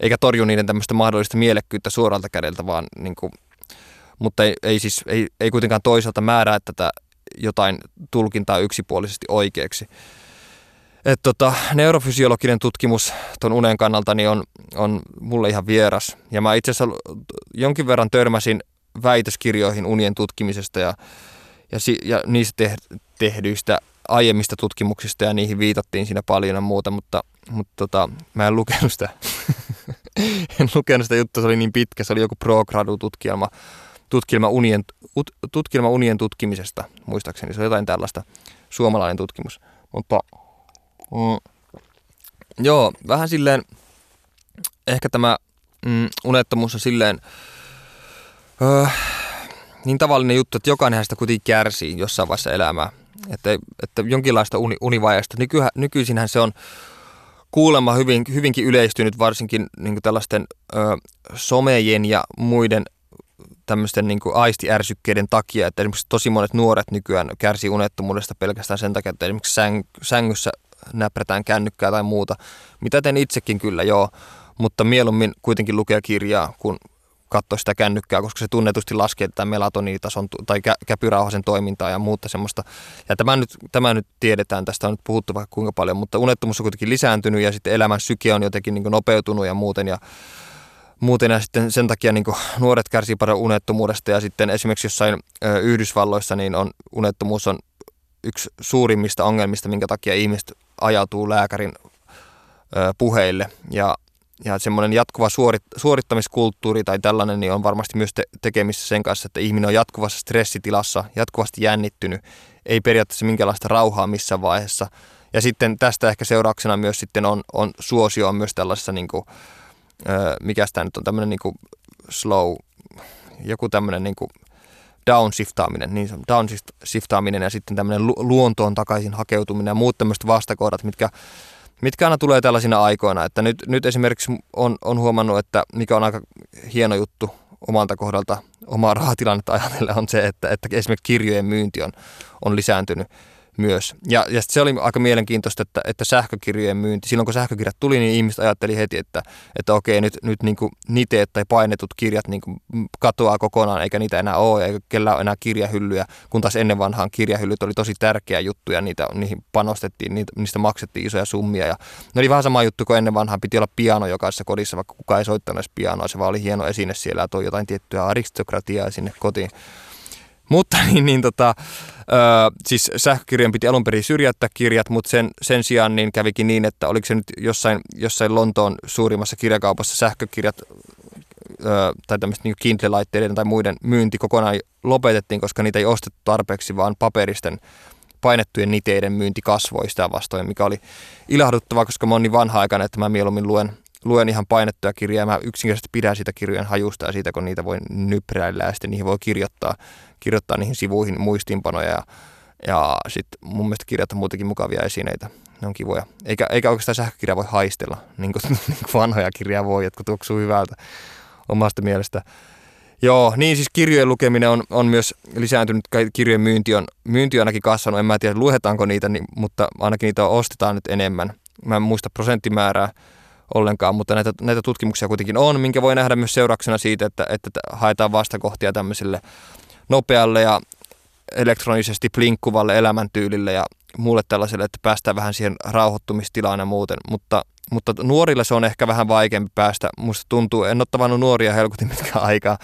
eikä torju niiden tämmöistä mahdollista mielekkyyttä suoralta kädeltä, vaan niin kuin, mutta ei, ei, siis, ei, ei kuitenkaan toisaalta määrää tätä jotain tulkintaa yksipuolisesti oikeaksi. Et tota, neurofysiologinen tutkimus tuon unen kannalta niin on, on mulle ihan vieras. Ja mä itse asiassa jonkin verran törmäsin väitöskirjoihin unien tutkimisesta ja, ja, si, ja niistä te, tehdyistä aiemmista tutkimuksista ja niihin viitattiin siinä paljon ja muuta, mutta, mutta tota, mä en lukenut sitä. [LAUGHS] en lukenut sitä juttua, se oli niin pitkä, se oli joku pro-gradu-tutkielma tutkielma unien, ut, tutkielma unien tutkimisesta, muistaakseni. Se on jotain tällaista suomalainen tutkimus. Mutta Mm. Joo, vähän silleen, ehkä tämä mm, unettomuus on silleen öö, niin tavallinen juttu, että jokainen sitä kuitenkin kärsii jossain vaiheessa elämää. Että, että jonkinlaista uni, univajasta. Nyky, nykyisinhän se on kuulemma hyvin, hyvinkin yleistynyt varsinkin niin tällaisten ö, somejen ja muiden tämmöisten niin aistiärsykkeiden takia, että esimerkiksi tosi monet nuoret nykyään kärsii unettomuudesta pelkästään sen takia, että esimerkiksi säng, sängyssä näprätään kännykkää tai muuta. Mitä teen itsekin kyllä, joo, mutta mieluummin kuitenkin lukea kirjaa, kun katsoa sitä kännykkää, koska se tunnetusti laskee tätä melatonitason tai kä- käpyrauhasen toimintaa ja muuta semmoista. Ja tämä nyt, tämä nyt tiedetään, tästä on nyt puhuttu vaikka kuinka paljon, mutta unettomuus on kuitenkin lisääntynyt ja sitten elämän syke on jotenkin niin nopeutunut ja muuten. Ja muuten ja sitten sen takia niin nuoret kärsii paljon unettomuudesta ja sitten esimerkiksi jossain ö, Yhdysvalloissa niin on, unettomuus on yksi suurimmista ongelmista, minkä takia ihmiset ajautuu lääkärin ö, puheille. Ja, ja semmoinen jatkuva suorit, suorittamiskulttuuri tai tällainen niin on varmasti myös te- tekemissä sen kanssa, että ihminen on jatkuvassa stressitilassa, jatkuvasti jännittynyt, ei periaatteessa minkälaista rauhaa missään vaiheessa. Ja sitten tästä ehkä seurauksena myös sitten on, on suosio on myös tällaisessa niin kuin, mikä tämä nyt on, tämmöinen niin slow, joku tämmöinen niin downshiftaaminen, niin downshiftaaminen ja sitten tämmöinen luontoon takaisin hakeutuminen ja muut tämmöiset vastakohdat, mitkä, mitkä aina tulee tällaisina aikoina. Että nyt, nyt esimerkiksi on, on huomannut, että mikä on aika hieno juttu omalta kohdalta omaa rahatilannetta ajatellen on se, että, että esimerkiksi kirjojen myynti on, on lisääntynyt myös. Ja, ja se oli aika mielenkiintoista, että, että sähkökirjojen myynti, silloin kun sähkökirjat tuli, niin ihmiset ajatteli heti, että, että okei, nyt, nyt niin kuin niteet tai painetut kirjat niin kuin katoaa kokonaan, eikä niitä enää ole, eikä kellään ole enää kirjahyllyjä, kun taas ennen vanhaan kirjahyllyt oli tosi tärkeä juttu ja niitä, niihin panostettiin, niitä, niistä maksettiin isoja summia. Ja ne oli vähän sama juttu kuin ennen vanhaan, piti olla piano jokaisessa kodissa, vaikka kukaan ei soittanut edes pianoa, se vaan oli hieno esine siellä ja toi jotain tiettyä aristokratiaa sinne kotiin. Mutta niin, niin tota, ö, siis sähkökirjan piti alun perin syrjäyttää kirjat, mutta sen, sen sijaan niin kävikin niin, että oliko se nyt jossain, jossain Lontoon suurimmassa kirjakaupassa sähkökirjat ö, tai tämmöistä niin Kindle-laitteiden tai muiden myynti kokonaan lopetettiin, koska niitä ei ostettu tarpeeksi, vaan paperisten painettujen niteiden myynti kasvoi sitä vastoin, mikä oli ilahduttavaa, koska mä oon niin vanha aikana, että mä mieluummin luen luen ihan painettuja kirjoja. Mä yksinkertaisesti pidän sitä kirjojen hajusta ja siitä, kun niitä voi nypräillä ja sitten niihin voi kirjoittaa, kirjoittaa niihin sivuihin muistiinpanoja. Ja, ja sitten mun mielestä kirjat on muutenkin mukavia esineitä. Ne on kivoja. Eikä, eikä oikeastaan sähkökirja voi haistella, [LAUGHS] niin kuin, niin kuin vanhoja kirjaa voi, jotka tuoksuu hyvältä omasta mielestä. Joo, niin siis kirjojen lukeminen on, on myös lisääntynyt, kirjojen myynti on, myynti on ainakin kasvanut, en mä tiedä luetaanko niitä, niin, mutta ainakin niitä ostetaan nyt enemmän. Mä en muista prosenttimäärää, ollenkaan, mutta näitä, näitä tutkimuksia kuitenkin on, minkä voi nähdä myös seurauksena siitä, että, että haetaan vastakohtia tämmöiselle nopealle ja elektronisesti plinkkuvalle elämäntyylille ja muulle tällaiselle, että päästään vähän siihen rauhoittumistilaan ja muuten, mutta, mutta nuorilla se on ehkä vähän vaikeampi päästä. Musta tuntuu, en ole tavannut nuoria helkutin mitkä aikaa,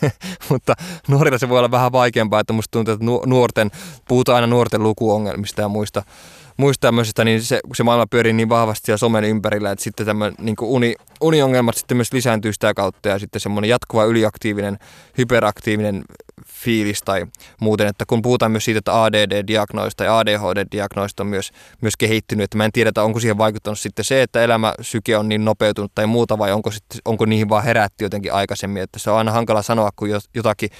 [LAUGHS] mutta nuorilla se voi olla vähän vaikeampaa, että musta tuntuu, että nuorten, puhutaan aina nuorten lukuongelmista ja muista, muista tämmöisistä, niin se, se maailma pyörii niin vahvasti siellä somen ympärillä, että sitten tämmöinen niin uni, uniongelmat sitten myös lisääntyy sitä kautta ja sitten semmoinen jatkuva yliaktiivinen, hyperaktiivinen fiilis tai muuten, että kun puhutaan myös siitä, että ADD-diagnoista ja ADHD-diagnoista on myös, myös kehittynyt, että mä en tiedä, onko siihen vaikuttanut sitten se, että elämäsyke on niin nopeutunut tai muuta vai onko, sitten, onko niihin vaan herätty jotenkin aikaisemmin, että se on aina hankala sanoa, kun jotakin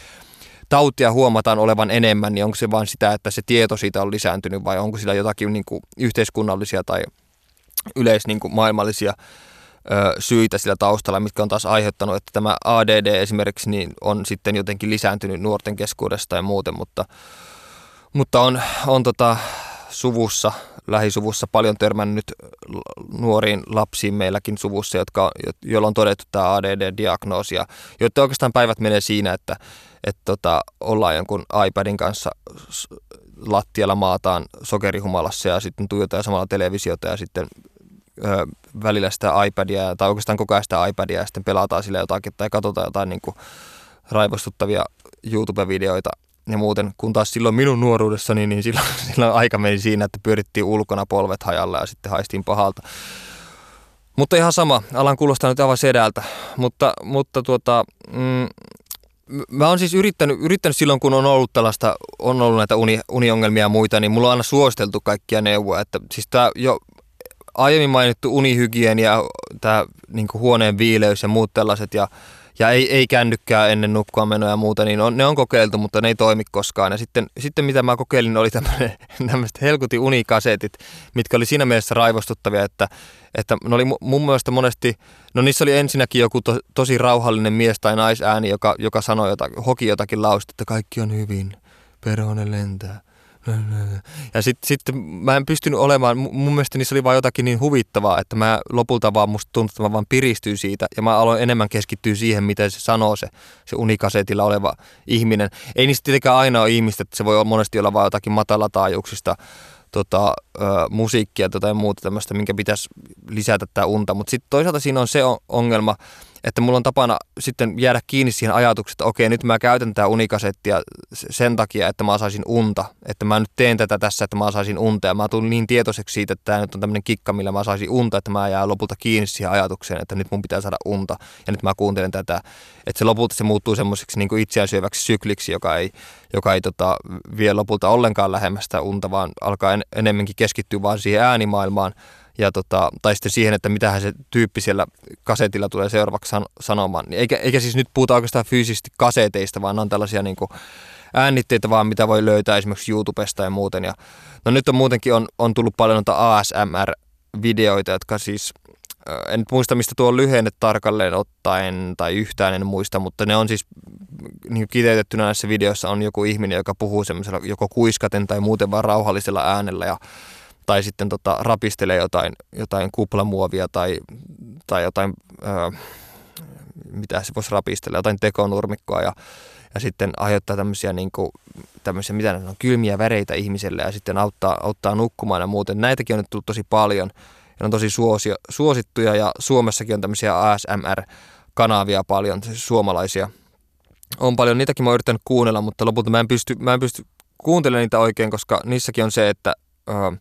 tautia huomataan olevan enemmän, niin onko se vain sitä, että se tieto siitä on lisääntynyt vai onko sillä jotakin niin kuin yhteiskunnallisia tai yleis niin kuin maailmallisia syitä sillä taustalla, mitkä on taas aiheuttanut, että tämä ADD esimerkiksi niin on sitten jotenkin lisääntynyt nuorten keskuudesta ja muuten, mutta, mutta on, on tota, suvussa, lähisuvussa paljon törmännyt nuoriin lapsiin meilläkin suvussa, jotka, joilla on todettu tämä ADD-diagnoosi, ja joiden oikeastaan päivät menee siinä, että, että tota, ollaan jonkun iPadin kanssa lattialla maataan sokerihumalassa ja sitten tuijotaan samalla televisiota ja sitten ö, välillä sitä iPadia tai oikeastaan koko ajan sitä iPadia ja sitten pelataan sille jotakin tai katsotaan jotain niin kuin raivostuttavia YouTube-videoita ja muuten, kun taas silloin minun nuoruudessani, niin silloin, [LAUGHS] silloin aika meni siinä, että pyörittiin ulkona polvet hajalla ja sitten haistiin pahalta. Mutta ihan sama, alan kuulostaa nyt aivan sedältä, mutta, mutta tuota, mm, mä oon siis yrittänyt, yrittänyt silloin, kun on ollut tällaista, on ollut näitä uni, uniongelmia ja muita, niin mulla on aina suositeltu kaikkia neuvoja. Että siis tää jo aiemmin mainittu unihygienia, tämä niin huoneen viileys ja muut tällaiset ja ja ei, ei kännykkää ennen nukkua menoja ja muuta, niin on, ne on kokeiltu, mutta ne ei toimi koskaan. Ja sitten, sitten mitä mä kokeilin, oli [LAUGHS] tämmöiset helkuti unikasetit, mitkä oli siinä mielessä raivostuttavia, että, että ne oli mun mielestä monesti, no niissä oli ensinnäkin joku to, tosi rauhallinen mies tai naisääni, joka, joka sanoi jotakin, hoki jotakin lausta, että kaikki on hyvin, perhonen lentää. Ja sitten sit mä en pystynyt olemaan, mun mielestä niissä oli vaan jotakin niin huvittavaa, että mä lopulta vaan musta tuntui, että mä vaan piristyy siitä ja mä aloin enemmän keskittyä siihen, miten se sanoo se, se unikasetilla oleva ihminen. Ei niistä tietenkään aina ole ihmistä, että se voi monesti olla vaan jotakin matalataajuuksista tota, ö, musiikkia tai muuta tämmöistä, minkä pitäisi lisätä tämä unta. Mutta sitten toisaalta siinä on se ongelma, että mulla on tapana sitten jäädä kiinni siihen ajatukseen, että okei, nyt mä käytän tätä unikasettia sen takia, että mä saisin unta. Että mä nyt teen tätä tässä, että mä saisin unta. Ja mä tulin niin tietoiseksi siitä, että tämä nyt on tämmöinen kikka, millä mä saisin unta, että mä jää lopulta kiinni siihen ajatukseen, että nyt mun pitää saada unta. Ja nyt mä kuuntelen tätä. Että se lopulta se muuttuu semmoiseksi niin itseään syöväksi sykliksi, joka ei, joka ei tota, vie lopulta ollenkaan lähemmästä unta, vaan alkaa en, enemmänkin keskittyä vaan siihen äänimaailmaan ja tota, tai sitten siihen, että mitähän se tyyppi siellä kasetilla tulee seuraavaksi san- sanomaan. Niin eikä, eikä siis nyt puhuta oikeastaan fyysisesti kaseteista, vaan on tällaisia niin kuin äänitteitä vaan, mitä voi löytää esimerkiksi YouTubesta ja muuten. Ja, no nyt on muutenkin on, on tullut paljon noita ASMR-videoita, jotka siis en nyt muista mistä tuo lyhenne tarkalleen ottaen tai yhtään en muista, mutta ne on siis niin kiteytettynä näissä videoissa on joku ihminen, joka puhuu semmoisella joko kuiskaten tai muuten vaan rauhallisella äänellä ja tai sitten tota, rapistelee jotain, jotain kuplamuovia tai, tai jotain, ää, mitä se voisi rapistella, jotain tekonurmikkoa ja, ja sitten aiheuttaa tämmöisiä, niin kuin, tämmöisiä mitä ne on, kylmiä väreitä ihmiselle ja sitten auttaa, auttaa nukkumaan ja muuten. Näitäkin on nyt tullut tosi paljon ja ne on tosi suosio, suosittuja ja Suomessakin on tämmöisiä ASMR-kanavia paljon, siis suomalaisia. On paljon, niitäkin mä oon yrittänyt kuunnella, mutta lopulta mä en pysty, mä en pysty kuuntelemaan niitä oikein, koska niissäkin on se, että uh,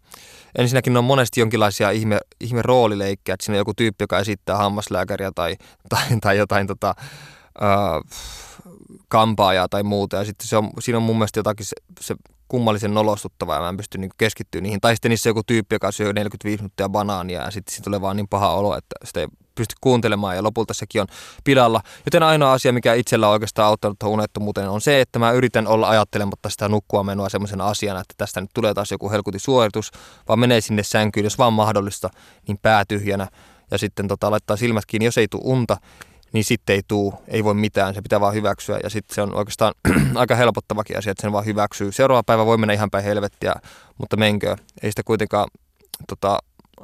ensinnäkin ne on monesti jonkinlaisia ihme, ihme roolileikkejä, että siinä on joku tyyppi, joka esittää hammaslääkäriä tai, tai, tai jotain tota, uh, kampaajaa tai muuta. Ja sitten se on, siinä on mun mielestä jotakin se, se kummallisen nolostuttavaa ja mä en pysty niin keskittyä niihin. Tai sitten niissä joku tyyppi, joka syö 45 minuuttia banaania ja sitten tulee vaan niin paha olo, että sitä ei pysty kuuntelemaan ja lopulta sekin on pilalla. Joten ainoa asia, mikä itsellä on oikeastaan auttanut tuohon unettomuuteen on se, että mä yritän olla ajattelematta sitä nukkua menoa semmoisena asiana, että tästä nyt tulee taas joku helkuti suoritus, vaan menee sinne sänkyyn, jos vaan mahdollista, niin päätyhjänä ja sitten tota, laittaa silmät kiinni, jos ei tule unta, niin sitten ei tuu, ei voi mitään, se pitää vaan hyväksyä ja sitten se on oikeastaan [CLEARS THROAT] aika helpottavakin asia, että sen vaan hyväksyy. Seuraava päivä voi mennä ihan päin helvettiä, mutta menkö, ei sitä kuitenkaan tota,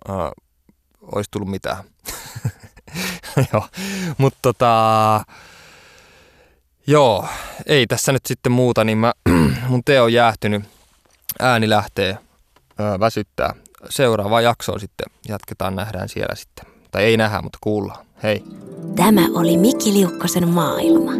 äh, olisi tullut mitään. [LAUGHS] joo, mutta tota, joo, ei tässä nyt sitten muuta, niin mä, [CLEARS THROAT] mun tee on jäähtynyt, ääni lähtee, äh, väsyttää. Seuraava jaksoon sitten jatketaan, nähdään siellä sitten. Tai ei nähdä, mutta kuullaan. Hei. Tämä oli Mikki Liukkosen maailma.